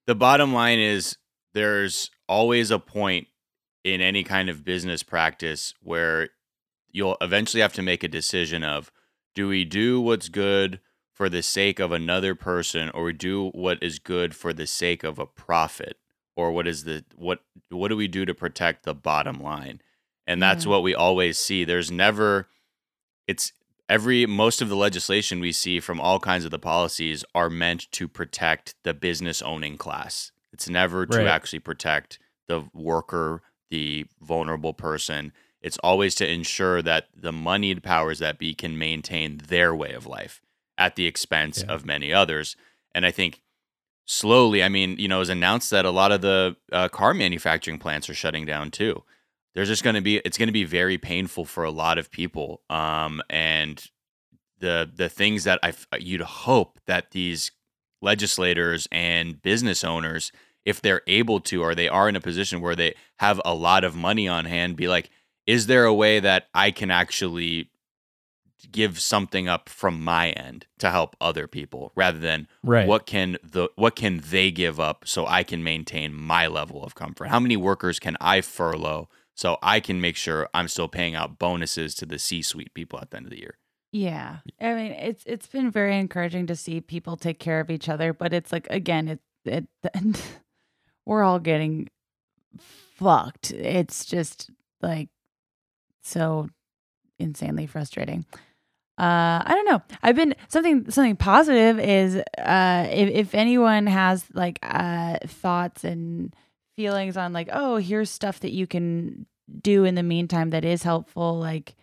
the bottom line is there's always a point in any kind of business practice where you'll eventually have to make a decision of do we do what's good for the sake of another person or we do what is good for the sake of a profit or what is the what what do we do to protect the bottom line and that's mm-hmm. what we always see there's never it's every most of the legislation we see from all kinds of the policies are meant to protect the business owning class. It's never to actually protect the worker, the vulnerable person. It's always to ensure that the moneyed powers that be can maintain their way of life at the expense yeah. of many others. And I think slowly, I mean, you know, it was announced that a lot of the uh, car manufacturing plants are shutting down too there's just going to be it's going to be very painful for a lot of people um, and the the things that I you'd hope that these legislators and business owners if they're able to or they are in a position where they have a lot of money on hand be like is there a way that I can actually give something up from my end to help other people rather than right. what can the what can they give up so I can maintain my level of comfort how many workers can I furlough so I can make sure I'm still paying out bonuses to the C-suite people at the end of the year. Yeah. I mean, it's it's been very encouraging to see people take care of each other, but it's like again, it it we're all getting fucked. It's just like so insanely frustrating. Uh, I don't know. I've been something something positive is uh, if if anyone has like uh, thoughts and feelings on like, oh, here's stuff that you can do in the meantime that is helpful. Like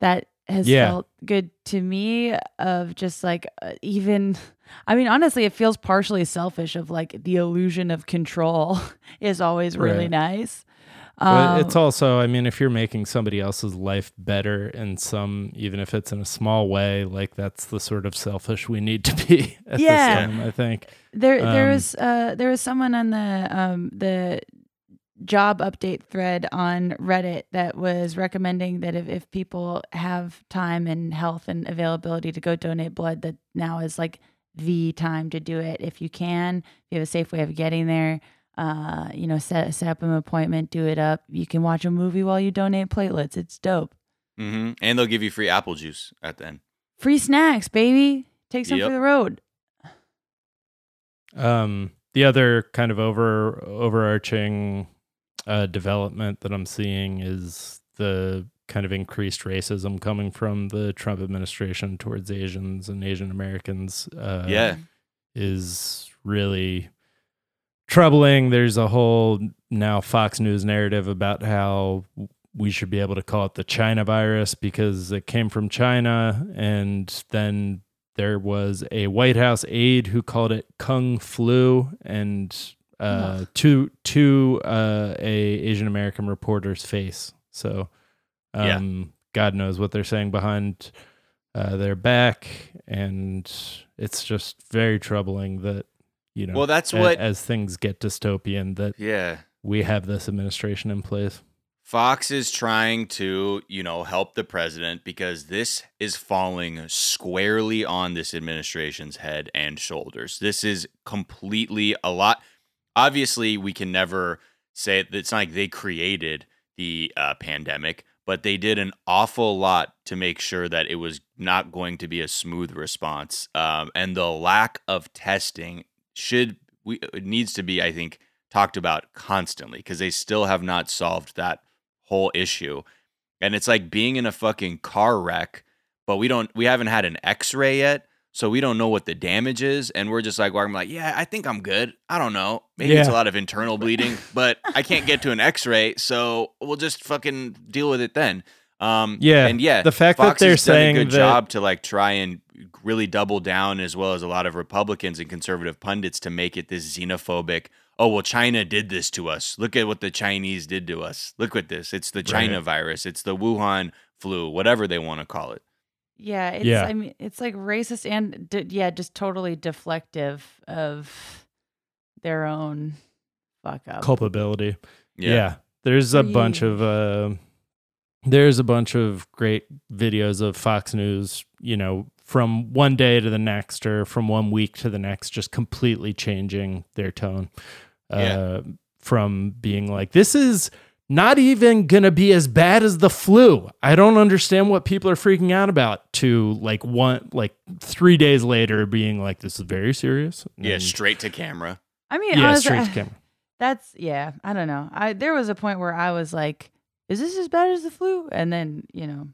that has yeah. felt good to me of just like uh, even I mean honestly it feels partially selfish of like the illusion of control is always really right. nice. But Um, it's also, I mean, if you're making somebody else's life better in some, even if it's in a small way, like that's the sort of selfish we need to be at Yeah. this time, I think. There, there Um, was, uh, there was someone on the, um, the job update thread on Reddit that was recommending that if, if people have time and health and availability to go donate blood, that now is like the time to do it. If you can, if you have a safe way of getting there, uh, you know, set set up an appointment, do it up. You can watch a movie while you donate platelets. It's dope. hmm And they'll give you free apple juice at the end. Free snacks, baby. Take some Yep. for the road. Um, the other kind of over overarching uh, development that I'm seeing is the kind of increased racism coming from the Trump administration towards Asians and Asian Americans. Uh, yeah. is really troubling. There's a whole now Fox News narrative about how we should be able to call it the China virus because it came from China. And then there was a White House aide who called it Kung flu. And uh, to to uh, a Asian American reporter's face. So, Yeah. um, God knows what they're saying behind uh, their back, and it's just very troubling that you know. Well, that's what- as things get dystopian that Yeah. we have this administration in place. Fox is trying to, you know, help the president because this is falling squarely on this administration's head and shoulders. This is completely a lot. Obviously, we can never say that it's not like they created the uh, pandemic, but they did an awful lot to make sure that it was not going to be a smooth response. Um, and the lack of testing should we it needs to be, I think, talked about constantly because they still have not solved that whole issue. And it's like being in a fucking car wreck, but we don't we haven't had an x-ray yet, so we don't know what the damage is and we're just like walking like, "Yeah, I think I'm good. I don't know. Maybe it's a lot of internal bleeding, but I can't get to an x-ray, so we'll just fucking deal with it then." Um Yeah, and yeah, the fact that Fox they're has done saying a good that- job to like try and really double down as well as a lot of Republicans and conservative pundits to make it this xenophobic. Oh well, China did this to us. Look at what the Chinese did to us. Look at this. It's the China Right. virus. It's the Wuhan flu. Whatever they want to call it. Yeah, it's Yeah. I mean it's like racist and d- yeah, just totally deflective of their own fuck up. Culpability. Yeah. There's a bunch of uh there's a bunch of great videos of Fox News, you know, from one day to the next or from one week to the next, just completely changing their tone. Uh from being like, this is not even gonna be as bad as the flu. I don't understand what people are freaking out about to like one like three days later being like, this is very serious. Yeah, straight to camera. I mean, yeah, honestly, straight to camera. that's yeah. I don't know. I there was a point where I was like, "Is this as bad as the flu?" And then you know,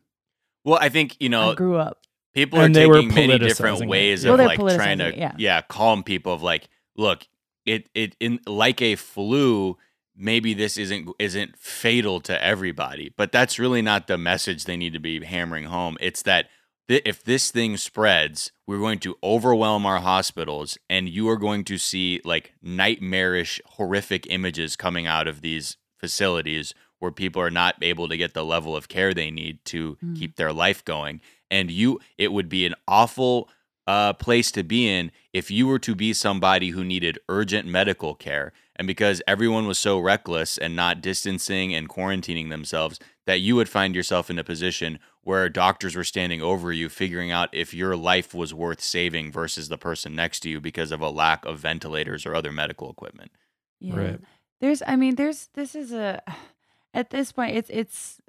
Well, I think you know I grew up. People are And they were taking many different ways Well, of they're like trying to politicizing it, yeah. calm people of like look it it in like a flu maybe this isn't isn't fatal to everybody but that's really not the message they need to be hammering home it's that th- if this thing spreads we're going to overwhelm our hospitals and you are going to see like nightmarish horrific images coming out of these facilities where people are not able to get the level of care they need to Mm. keep their life going and you it would be an awful uh, place to be in if you were to be somebody who needed urgent medical care and because everyone was so reckless and not distancing and quarantining themselves that you would find yourself in a position where doctors were standing over you figuring out if your life was worth saving versus the person next to you because of a lack of ventilators or other medical equipment Yeah. Right. There's, I mean, there's, this is a, at this point, it's, it's,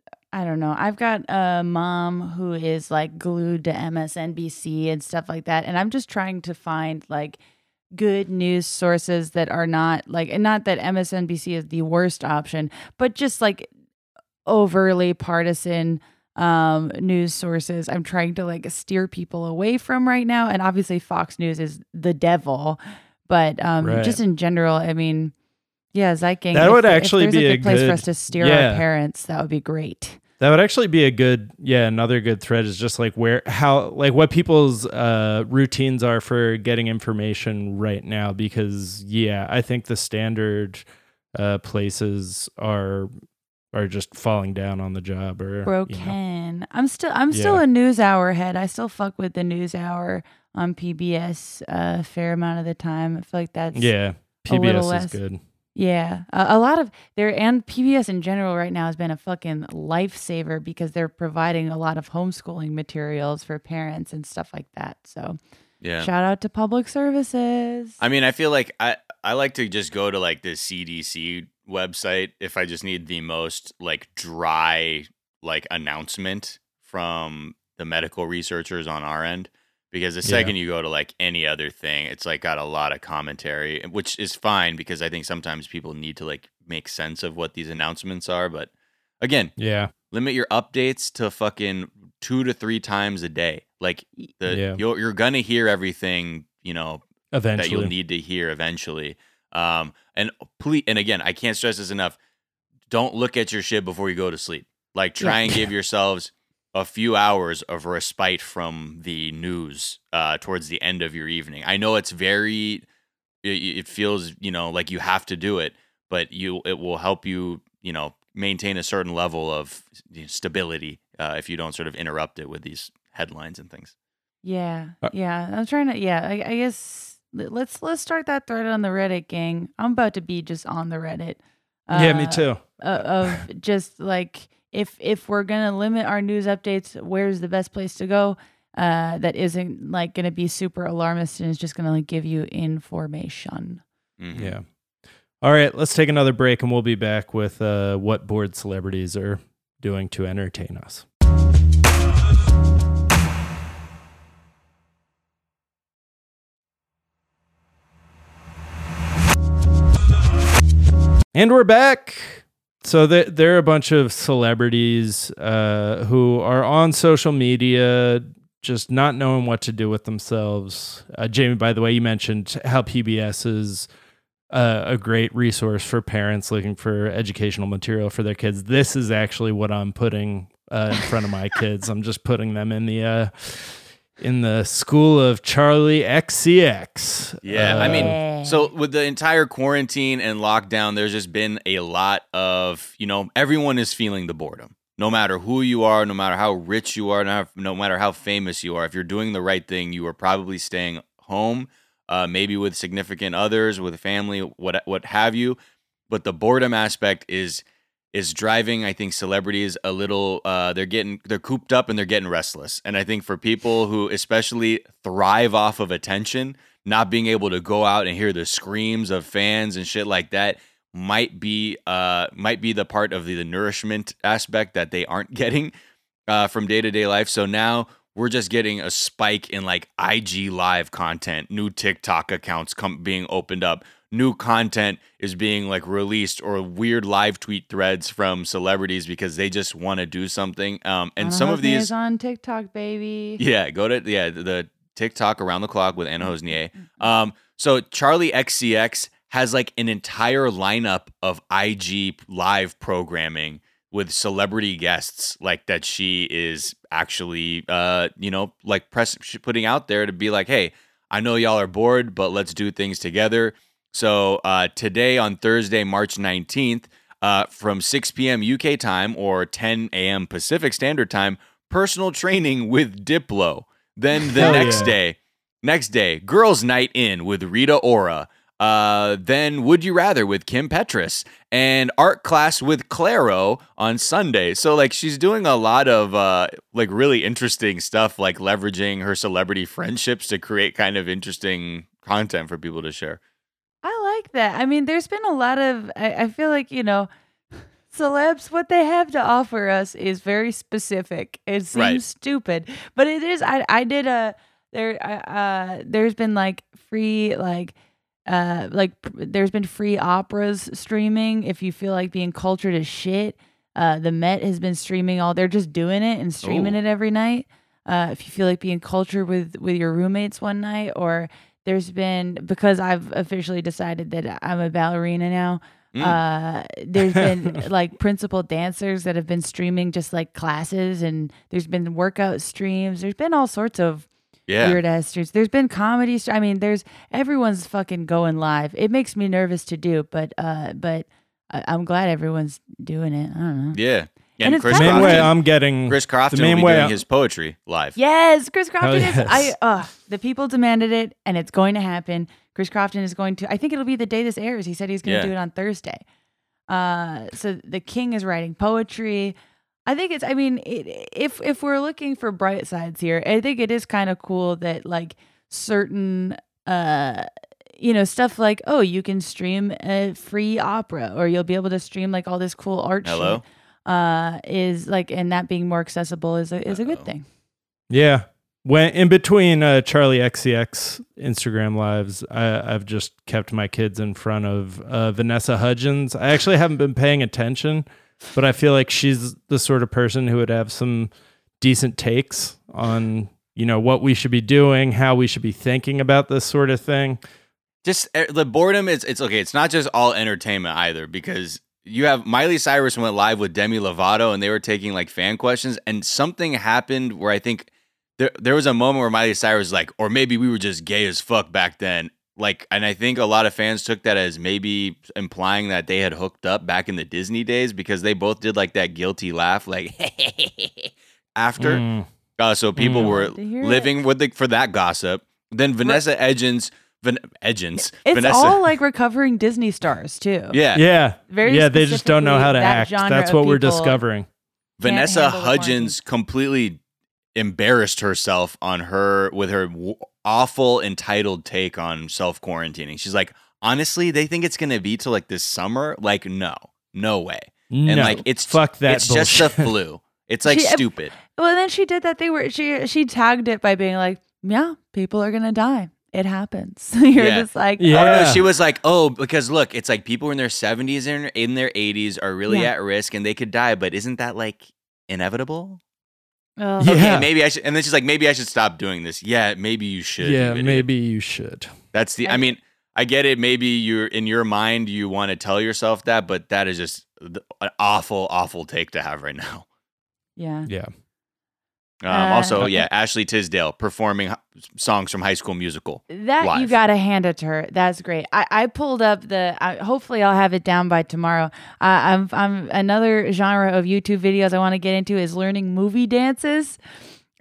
I don't know. I've got a mom who is like glued to MSNBC and stuff like that. And I'm just trying to find like good news sources that are not like, and not that MSNBC is the worst option, but just like overly partisan um news sources i'm trying to like steer people away from right now and obviously fox news is the devil but um Right. just in general i mean yeah Zeiking, That if- would if actually there's be a a good place for us to steer yeah. our parents that would be great That would actually be a good, yeah, another good thread is just like where, how, like what people's uh, routines are for getting information right now. Because, yeah, I think the standard uh, places are are just falling down on the job or you know. broken. I'm still I'm still a news hour head. I still fuck with the news hour on PBS a fair amount of the time. I feel like that's Yeah, PBS is less. good. Yeah, a, a lot of there and PBS in general right now has been a fucking lifesaver because they're providing a lot of homeschooling materials for parents and stuff like that. So Yeah. shout out to public services. I mean, I feel like I I like to just go to like the CDC website if I just need the most like dry like announcement from the medical researchers on our end because the Yeah. second you go to like any other thing, it's like got a lot of commentary, which is fine because I think sometimes people need to like make sense of what these announcements are, but again, Yeah, limit your updates to fucking 2 to 3 times a day. Like the Yeah. you're, you're going to hear everything, you know, eventually that you'll need to hear eventually. Um, and please, and again, I can't stress this enough. Don't look at your shit before you go to sleep. Like, try Yeah. and give yourselves a few hours of respite from the news uh, towards the end of your evening. I know it's very, it, it feels, you know, like you have to do it, but you, it will help you, you know, maintain a certain level of stability uh, if you don't sort of interrupt it with these headlines and things. yeah, Uh, yeah. I'm trying to. Yeah, I, I guess let's let's start that thread on the Reddit gang. I'm about to be just on the Reddit. yeah, me Uh, too. uh, of just like if if we're gonna limit our news updates, where's the best place to go? Uh, that isn't like gonna be super alarmist and is just gonna like give you information. Mhm. Yeah. All right, let's take another break and we'll be back with uh, what bored celebrities are doing to entertain us. And we're back. So there, there are a bunch of celebrities uh, who are on social media, just not knowing what to do with themselves. Uh, Jamie, by the way, you mentioned how PBS is uh, a great resource for parents looking for educational material for their kids. This is actually what I'm putting uh, in front of my kids. I'm just putting them in the uh, in the school of Charli XCX. Yeah, I mean, so with the entire quarantine and lockdown, there's just been a lot of, you know, everyone is feeling the boredom. No matter who you are, no matter how rich you are, no no matter how famous you are, if you're doing the right thing, you are probably staying home, uh, maybe with significant others, with family, what what have you. But the boredom aspect is is driving i think celebrities a little uh they're getting they're cooped up and they're getting restless. And i think for people who especially thrive off of attention not being able to go out and hear the screams of fans and shit like that might be uh might be the part of the, the nourishment aspect that they aren't getting uh from day-to-day life. So now we're just getting a spike in like IG live content, new TikTok accounts come being opened up, new content is being like released or weird live tweet threads from celebrities because they just want to do something. Um, and some of these, is on TikTok, baby. yeah, go to yeah the, the TikTok around the clock with Anna Hossnieh. Um, so Charli XCX has like an entire lineup of IG live programming with celebrity guests like that she is actually uh you know like press putting out there to be like hey i know y'all are bored but let's do things together. So uh today on thursday march 19th uh from 6 p.m uk time or 10 a.m pacific standard time personal training with diplo. Then the Hell next yeah. day next day girls night in with rita ora uh, then Would You Rather with Kim Petras and art class with Clairo on Sunday. So like she's doing a lot of uh like really interesting stuff, like leveraging her celebrity friendships to create kind of interesting content for people to share. I like that. I mean, there's been a lot of. I, I feel like you know, celebs. What they have to offer us is very specific. It seems Right. stupid, but it is. I I did a there. Uh, there's been like free like. Uh, like there's been free operas streaming if you feel like being cultured as shit. Uh, the Met has been streaming all. They're just doing it and streaming Ooh. it every night. Uh, if you feel like being cultured with with your roommates one night, or there's been because I've officially decided that I'm a ballerina now. Mm. Uh, there's been like principal dancers that have been streaming just like classes, and there's been workout streams. There's been all sorts of Yeah. weird ass streams. There's been comedy. St- I mean, there's everyone's fucking going live. It makes me nervous to do, but uh, but I, I'm glad everyone's doing it. I don't know. Yeah. And it's Chris kind main of- way I'm getting Chris Crofton the will main be way doing I- his poetry live. Yes, Chris Crofton Hell is. I uh, the people demanded it, and it's going to happen. Chris Crofton is going to. I think it'll be the day this airs. He said he's going to Yeah. do it on Thursday. Uh, so the king is writing poetry. I think it's. I mean, it, if if we're looking for bright sides here, I think it is kind of cool that like certain uh you know stuff like oh you can stream a free opera or you'll be able to stream like all this cool art Hello? shit uh is like and that being more accessible is a is a good thing Yeah. When in between uh, Charli XCX Instagram lives, I, I've just kept my kids in front of uh, Vanessa Hudgens. I actually haven't been paying attention, but I feel like she's the sort of person who would have some decent takes on you know what we should be doing, how we should be thinking about this sort of thing. just uh, the boredom is it's okay it's not just all entertainment either because you have miley cyrus went live with demi lovato and they were taking like fan questions and something happened where i think there, there was a moment where miley cyrus was like or maybe we were just gay as fuck back then like and i think a lot of fans took that as maybe implying that they had hooked up back in the disney days because they both did like that guilty laugh like after Mm. uh, so people Mm. were Love to hear living with the, for that gossip then vanessa Hudgens Van, Hudgens it's vanessa all like recovering disney stars too yeah. Yeah, Very yeah. They just don't know how to that act. That's what we're discovering. Vanessa handle Hudgens completely embarrassed herself on her with her w- awful entitled take on self quarantining. She's like, honestly, they think it's gonna be till like this summer. Like, no, no way. No, And like, it's fuck that. it's just the bullshit. flu. It's like She- stupid. well then she did that they were she she tagged it by being like yeah people are gonna die it happens you're Yeah. just like Yeah. Oh no, she was like, oh, because look, it's like people in their seventies and in their eighties are really Yeah. at risk and they could die, but isn't that like inevitable? Oh, Yeah. Okay, maybe I should. And then she's like, maybe I should stop doing this. Yeah, maybe you should. yeah, idiot. maybe you should. That's the. I mean, I get it. Maybe you're in your mind you want to tell yourself that, but that is just an awful, awful take to have right now. yeah Yeah. Um, Uh, also, yeah, Ashley Tisdale performing h- songs from High School Musical. That you gotta hand it to her. That's great. I, I pulled up the. I, hopefully, I'll have it down by tomorrow. Uh, I'm I'm another genre of YouTube videos I want to get into is learning movie dances.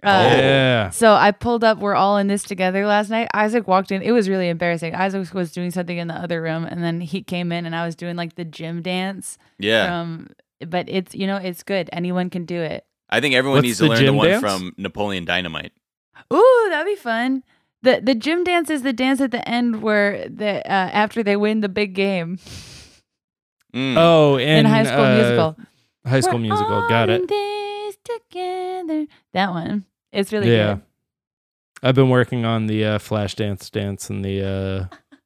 Uh, yeah. So I pulled up We're All in This Together last night. Isaac walked in. It was really embarrassing. Isaac was doing something in the other room and then he came in and I was doing like the gym dance. Yeah, Um but it's you know, it's good. Anyone can do it. I think everyone What's needs to the learn the gym one dance? from Napoleon Dynamite. Ooh, that'd be fun. The the gym dance is the dance at the end where the uh, after they win the big game Mm. Oh, in in High School uh, Musical. High School We're Musical. Got all it. This together. That one. It's really good. yeah. good. I've been working on the uh, flash dance dance and the uh,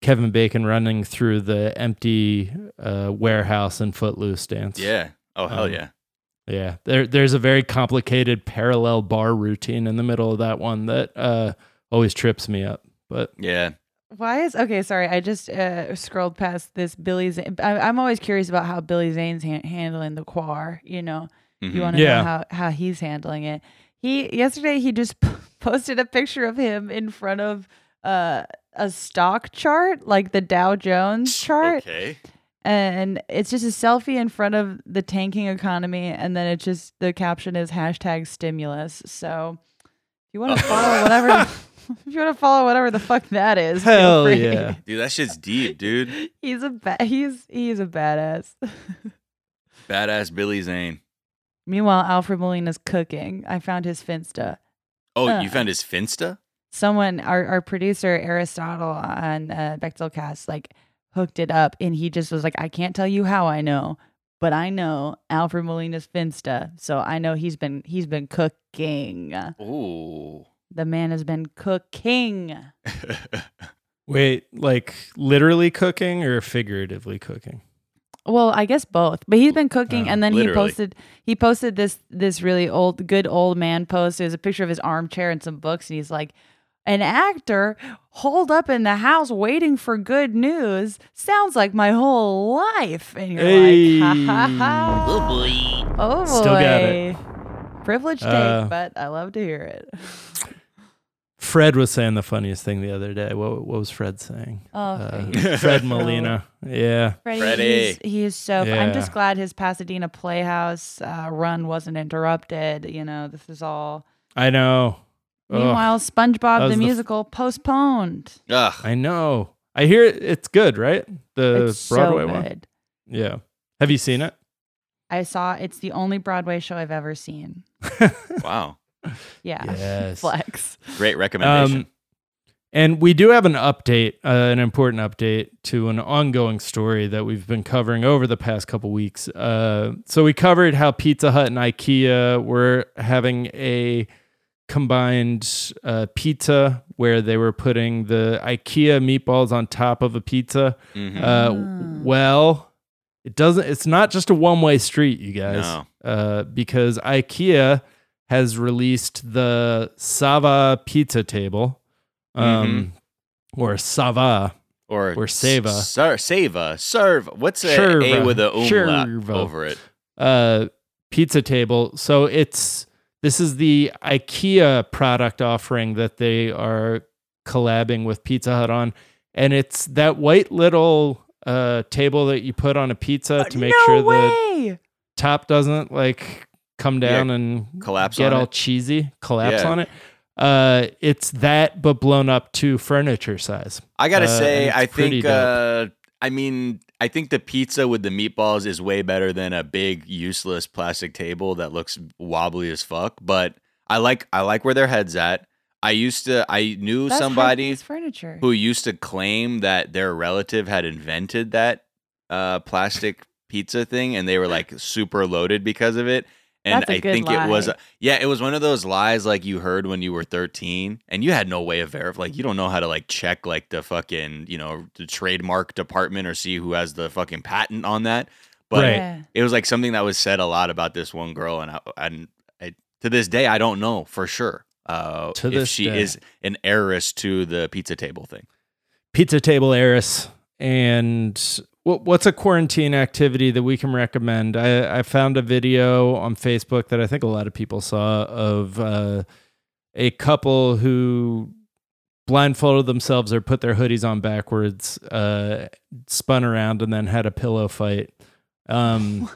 Kevin Bacon running through the empty uh, warehouse and Footloose dance. Yeah. Oh hell Um, yeah. Yeah. There there's a very complicated parallel bar routine in the middle of that one that uh, always trips me up. But Yeah. Why is okay? Sorry, I just uh, scrolled past this Billy. Zane. I, I'm always curious about how Billy Zane's han- handling the quar. You know, Mhm. you want to Yeah. know how how he's handling it. He yesterday he just posted a picture of him in front of uh, a stock chart, like the Dow Jones chart, Okay. And it's just a selfie in front of the tanking economy, and then it's just the caption is hashtag stimulus. So if you want to follow whatever. If you want to follow whatever the fuck that is, hell yeah. Dude, that shit's deep, dude. He's a ba- he's he's a badass. Badass Billy Zane. Meanwhile, Alfred Molina's cooking. I found his Finsta. Oh, Uh. you found his Finsta? Someone, our, our producer Aristotle on uh, Bechdel Cast, like hooked it up, and he just was like, "I can't tell you how I know, but I know Alfred Molina's Finsta, so I know he's been he's been cooking. Ooh. The man has been cooking. Wait, like literally cooking or figuratively cooking? Well, I guess both. But he's been cooking, Oh, and then literally. he posted he posted this this really old good old man post. It was a picture of his armchair and some books, and he's like, "An actor holed up in the house waiting for good news sounds like my whole life." And you're Hey. like, "Ha ha ha!" oh boy. Oh boy, Still got it. privileged take, Uh, but I love to hear it. Fred was saying the funniest thing the other day. What, what was Fred saying? Oh, Uh. Fred Molina. Yeah. Freddie, Freddie. He's, he is so. I'm just glad his Pasadena Playhouse uh, run wasn't interrupted. You know, this is all. I know. Ugh, Meanwhile, SpongeBob That the was the f- musical postponed. Ugh. I know. I hear it, it's good, right? The it's Broadway so one. Yeah. Have you seen it? I saw. It's the only Broadway show I've ever seen. Wow. Yeah, Yes. flex. Great recommendation. Um, and we do have an update, uh, an important update to an ongoing story that we've been covering over the past couple weeks. Uh, so we covered how Pizza Hut and IKEA were having a combined uh, pizza where they were putting the IKEA meatballs on top of a pizza. Mhm. Uh, Mm. well, it doesn't. It's not just a one-way street, you guys, No. uh, because IKEA has released the Sava pizza table, um, or Sava. or or Seva. Ser- Seva. Serve. What's a, a with a umlaut Sherva. over it? uh, pizza table. So it's this is the IKEA product offering that they are collabing with Pizza Hut on, and it's that white little uh, table that you put on a pizza to make no sure the way. top doesn't like come Yeah, down and collapse get on all it? cheesy, collapse Yeah. on it. Uh, it's that, but blown up to furniture size. I gotta Uh, say, I think. Uh, I mean, I think the pizza with the meatballs is way better than a big useless plastic table that looks wobbly as fuck. But I like I like where their heads at. I used to I knew That's somebody furniture. who used to claim that their relative had invented that uh, plastic pizza thing, and they were like super loaded because of it. And That's a I good think it was, yeah, it was one of those lies like you heard when you were 13, and you had no way of verifying. Like you don't know how to like check like the fucking you know the trademark department or see who has the fucking patent on that. But Right. It was like something that was said a lot about this one girl, and I, and I, to this day I don't know for sure uh, To if this she day. is an heiress to the pizza table thing. pizza table heiress and what, what's a quarantine activity that we can recommend? I, I found a video on facebook that i think a lot of people saw of uh, a couple who blindfolded themselves or put their hoodies on backwards uh, spun around and then had a pillow fight. Um,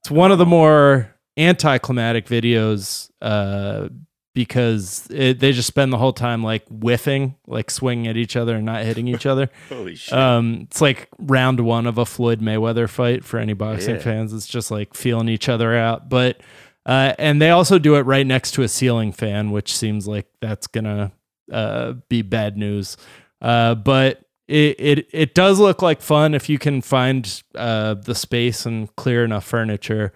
it's one of the more anticlimactic videos uh, because it, they just spend the whole time like whiffing, like swinging at each other and not hitting each other. Holy shit! Um, it's like round one of a Floyd Mayweather fight for any boxing Yeah. fans. It's just like feeling each other out. But uh, and they also do it right next to a ceiling fan, which seems like that's gonna uh, be bad news. Uh, but it, it it does look like fun if you can find uh, the space and clear enough furniture.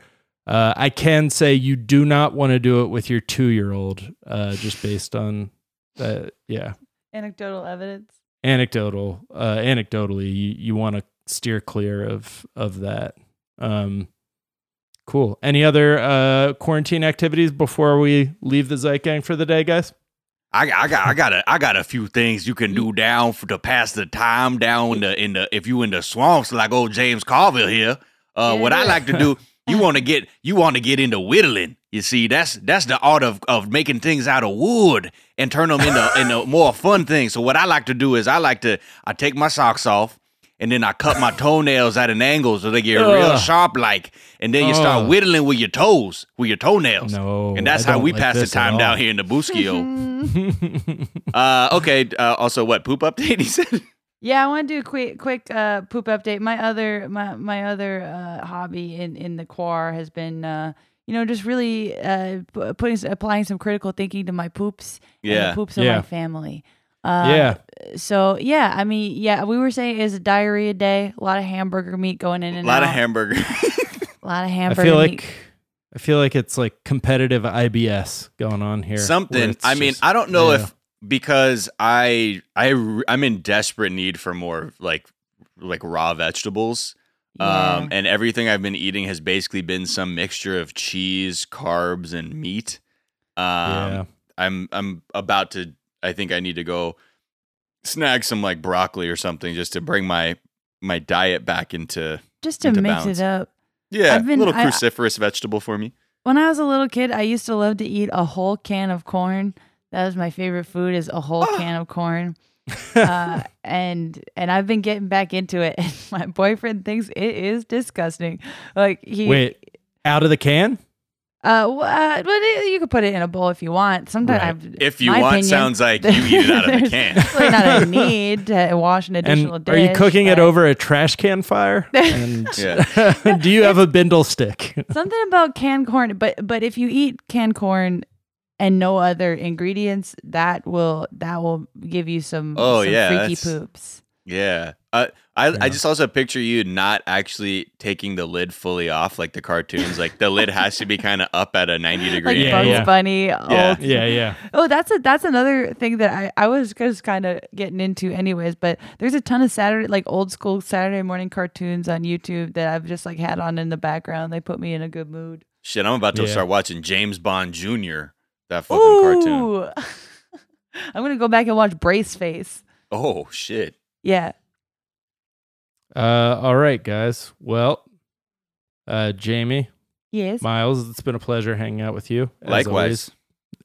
Uh, I can say you do not want to do it with your two year old, uh, just based on, uh, yeah, Anecdotal evidence. anecdotal uh anecdotally you, you want to steer clear of of that um cool any other uh quarantine activities before we leave the zeit gang for the day guys I, I got I got a I got a few things you can do down for to pass the time down in the in the if you in the swamps like old James Carville here. Uh, what I like to do, you want to get you want to get into whittling. You see, that's that's the art of of making things out of wood and turn them into into more fun things. So what I like to do is I like to I take my socks off. And then I cut my toenails at an angle so they get real sharp like. And then you start Ugh. whittling with your toes, with your toenails. no And that's I how we like pass the time down here in the Buskio. Uh, okay. Uh, also, what poop update? He said. Yeah, I want to do a quick quick uh, poop update. My other my my other uh, hobby in in the quar has been uh, you know just really uh, putting applying some critical thinking to my poops and Yeah. the poops of Yeah. my family. Uh, yeah So yeah, I mean, yeah, we were saying it's a diarrhea day. A lot of hamburger meat going in and A lot out. of hamburger. A lot of hamburger. i hamburger. feel meat. like i feel like it's like competitive ibs going on here Something. it's I mean, just- I don't know yeah. if because I I I'm in desperate need for more like like raw vegetables. Yeah. Um, and everything I've been eating has basically been some mixture of cheese, carbs, and meat. Um, yeah I'm I'm about to. I think I need to go snag some like broccoli or something just to bring my my diet back into just to into mix balance. it up. yeah I've been- a little I- cruciferous vegetable for me. When I was a little kid, I used to love to eat a whole can of corn. That was my favorite food is a whole can of corn. uh, and and I've been getting back into it. And my boyfriend thinks it is disgusting. Like he Wait, out of the can? Uh, wh- uh, but it, you could put it in a bowl if you want. Sometimes, Right. I've- If you want, opinion, sounds like you eat it out of the can. Really not a need to wash an additional And dish. are you cooking it over a trash can fire? And Yeah. do you have a bindle stick? Something about canned corn, but but if you eat canned corn and no other ingredients, that will that will give you some, Oh, some yeah, freaky poops. Yeah. Uh, I, Yeah. I just also picture you not actually taking the lid fully off like the cartoons. Like the lid has to be kind of up at a 90 degree Like Yeah, Bugs yeah. Bunny. Yeah. old- yeah, yeah. Oh, that's a that's another thing that I I was just kind of getting into anyways. But there's a ton of Saturday like old school Saturday morning cartoons on YouTube that I've just like had on in the background. They put me in a good mood. Shit, I'm about to Yeah. start watching James Bond Jr. That fucking cartoon. I'm gonna go back and watch Brace Face. Oh shit. Yeah. Uh, all right, guys. Well, uh, Jamie, Yes. Miles, it's been a pleasure hanging out with you. as Likewise. always,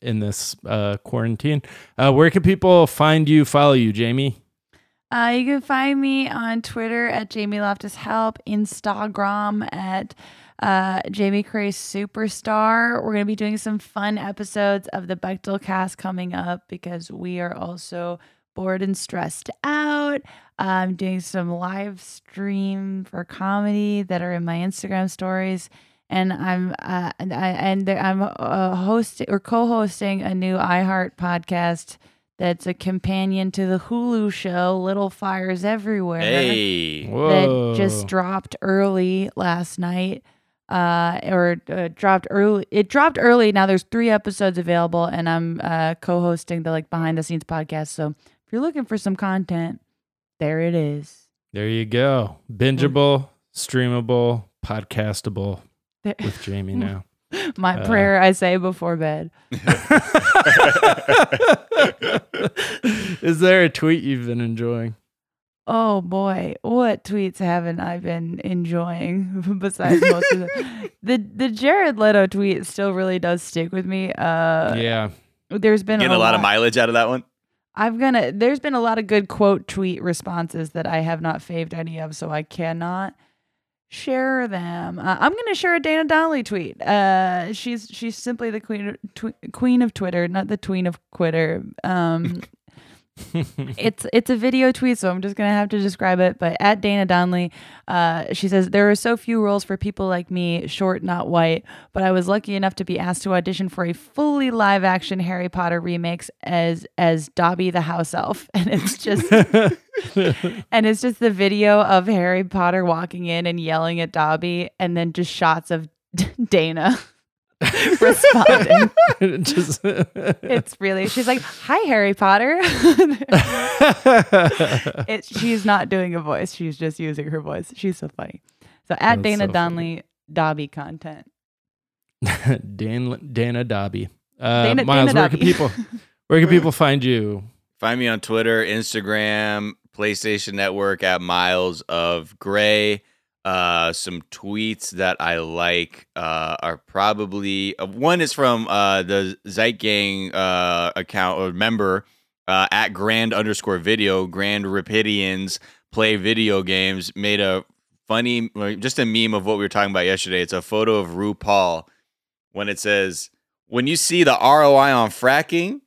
in this uh, quarantine. Uh, where can people find you, follow you, Jamie? Uh, you can find me on Twitter at Jamie Loftus Help, Instagram at uh, Jamie Christ Superstar. We're going to be doing some fun episodes of the Bechdel cast coming up because we are also bored and stressed out. I'm doing some live stream for comedy that are in my Instagram stories. And I'm uh, and I and I'm uh, hosting or co-hosting a new iHeart podcast that's a companion to the Hulu show Little Fires Everywhere Hey. Whoa. that just dropped early last night. Uh, or uh, dropped early. It dropped early. Now there's three episodes available, and I'm uh, co-hosting the like behind the scenes podcast. So if you're looking for some content, there it is. There you go. Bingeable, streamable, podcastable There- with Jamie now. My Uh, prayer I say before bed. Is there a tweet you've been enjoying? Oh boy, what tweets haven't I been enjoying besides most of the the the Jared Leto tweet still really does stick with me. Uh yeah. there's been Getting a lot of mileage out of that one. I'm gonna there's been a lot of good quote tweet responses that I have not faved any of, so I cannot share them. Uh, I'm gonna share a Dana Donnelly tweet. Uh she's she's simply the queen of, tw- queen of Twitter, not the tween of Quitter. Um it's it's a video tweet, so I'm just gonna have to describe it. But at Dana Donnelly, uh, she says there are so few roles for people like me, short, not white. But I was lucky enough to be asked to audition for a fully live action Harry Potter remakes as as Dobby the house elf, and it's just and it's just the video of Harry Potter walking in and yelling at Dobby, and then just shots of Dana responding. Just It's really she's like, "Hi, Harry Potter." it's she's not doing a voice; she's just using her voice. She's so funny. So at That's Dana so Donnelly, Dobby content. Dan, Dana Dobby. Uh, Dana- Miles, Dana where can people where can people find you? Find me on Twitter, Instagram, PlayStation Network at Miles of Gray. Uh, some tweets that I like uh, are probably uh, one is from uh, the Zeit Gang uh, account or member uh, at Grand underscore Video. Grand Rapidians play video games. Made a funny, just a meme of what we were talking about yesterday. It's a photo of RuPaul when it says, "When you see the ROI on fracking."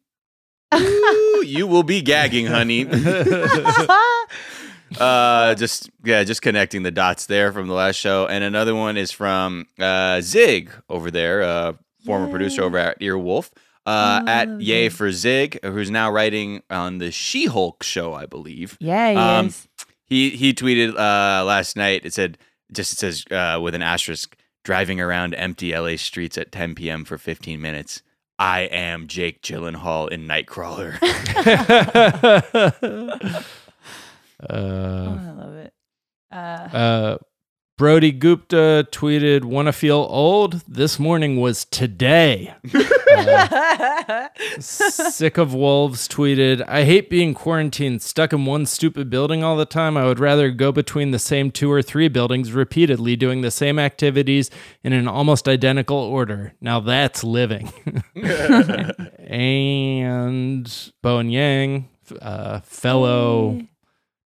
Ooh, you will be gagging, honey. uh, just yeah, just connecting the dots there from the last show, and another one is from uh, Zig over there, uh, former producer over at Earwolf. Uh, Oh, at Yay for Zig, who's now writing on the She-Hulk show, I believe. yeah, he Um, is. He he tweeted uh, last night. It said just it says uh, with an asterisk, driving around empty LA streets at 10 p.m. for 15 minutes. I am Jake Gyllenhaal in Nightcrawler. oh, uh, I love it. Uh, uh, Brody Gupta tweeted, "Want to feel old? This morning was today." Uh, Sick of Wolves tweeted, "I hate being quarantined, stuck in one stupid building all the time. I would rather go between the same two or three buildings repeatedly, doing the same activities in an almost identical order. Now that's living." and Bowen Yang, uh, fellow network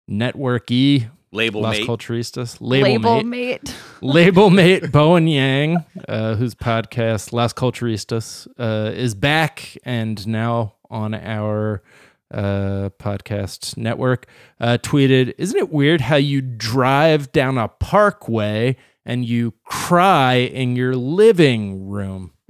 E Label Las mate. Culturistas, label, Label mate, mate. label mate Bowen Yang, uh, whose podcast Las Culturistas uh, is back and now on our uh, podcast network, uh, tweeted, "Isn't it weird how you drive down a parkway and you cry in your living room?"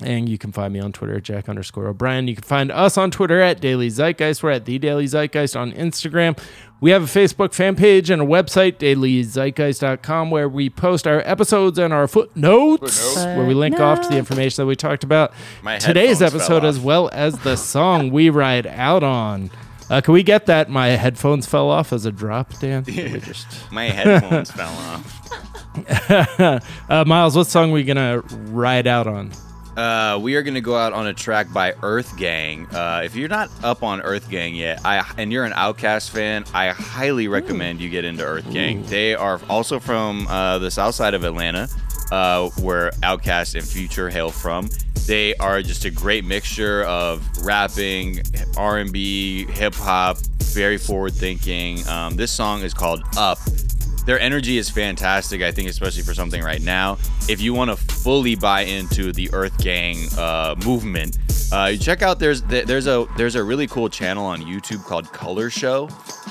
and you can find me on Twitter at Jack underscore O'Brien. You can find us on Twitter at Daily Zeitgeist. We're at The Daily Zeitgeist on Instagram. We have a Facebook fan page and a website, dailyzeitgeist.com, where we post our episodes and our footnotes, where we link off to the information that we talked about My today's episode, as well as the song we ride out on. Uh, can we get that? My headphones fell off as a drop, Dan. Just... My headphones fell off. uh, Miles, what song are we going to ride out on? Uh, we are going to go out on a track by EarthGang. Uh, if you're not up on EarthGang yet, I and you're an OutKast fan, I highly recommend you get into EarthGang. They are also from uh, the south side of Atlanta, uh, where OutKast and Future hail from. They are just a great mixture of rapping, R&B, hip hop, very forward thinking. Um, this song is called Up their energy is fantastic. I think, especially for something right now. If you want to fully buy into the EarthGang uh, movement, uh, you check out there's there's a there's a really cool channel on YouTube called Color Show,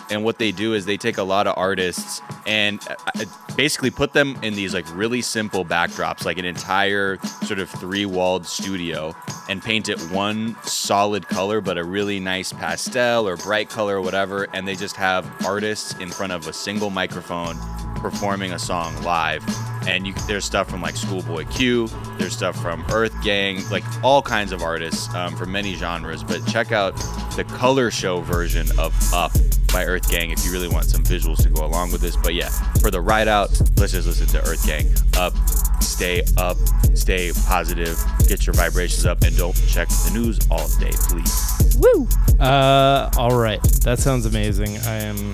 and what they do is they take a lot of artists and uh, basically put them in these like really simple backdrops, like an entire sort of three walled studio, and paint it one solid color, but a really nice pastel or bright color or whatever, and they just have artists in front of a single microphone performing a song live. And you, there's stuff from like Schoolboy Q, there's stuff from Earth Gang, like all kinds of artists um, from many genres. But check out the color show version of Up by EarthGang if you really want some visuals to go along with this. But yeah, for the ride out, let's just listen to EarthGang. Up, stay up, stay positive, get your vibrations up, and don't check the news all day, please. Woo! Uh, all right. That sounds amazing. I am.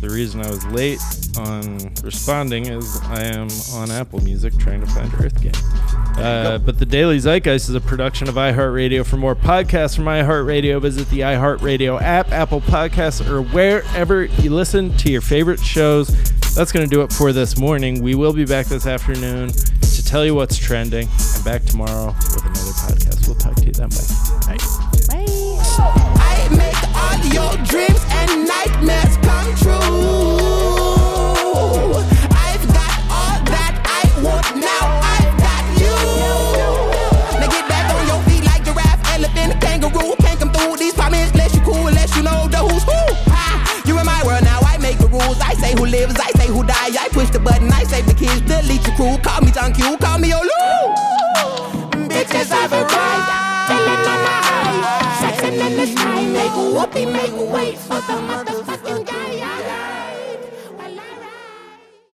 The reason I was late on responding is I am on Apple Music trying to find EarthGang. Uh, but the Daily Zeitgeist is a production of iHeartRadio. For more podcasts from iHeartRadio, visit the iHeartRadio app, Apple Podcasts, or wherever you listen to your favorite shows. That's going to do it for this morning. We will be back this afternoon to tell you what's trending, and back tomorrow with another podcast. We'll talk to you then. Bye. Bye. All your dreams and nightmares come true. I've got all that I want now. I've got you. Now get back on your feet like giraffe, elephant, kangaroo. Can't come through these comments unless you cool, unless you know the who's who. Ha! You in my world now. I make the rules. I say who lives. I say who die. I push the button. I save the kids. Delete your crew. Call me John Q. Call me Olu. Bitches I've arrived. Sexing in the sky. Make whoopee. Make wait for the motherfucking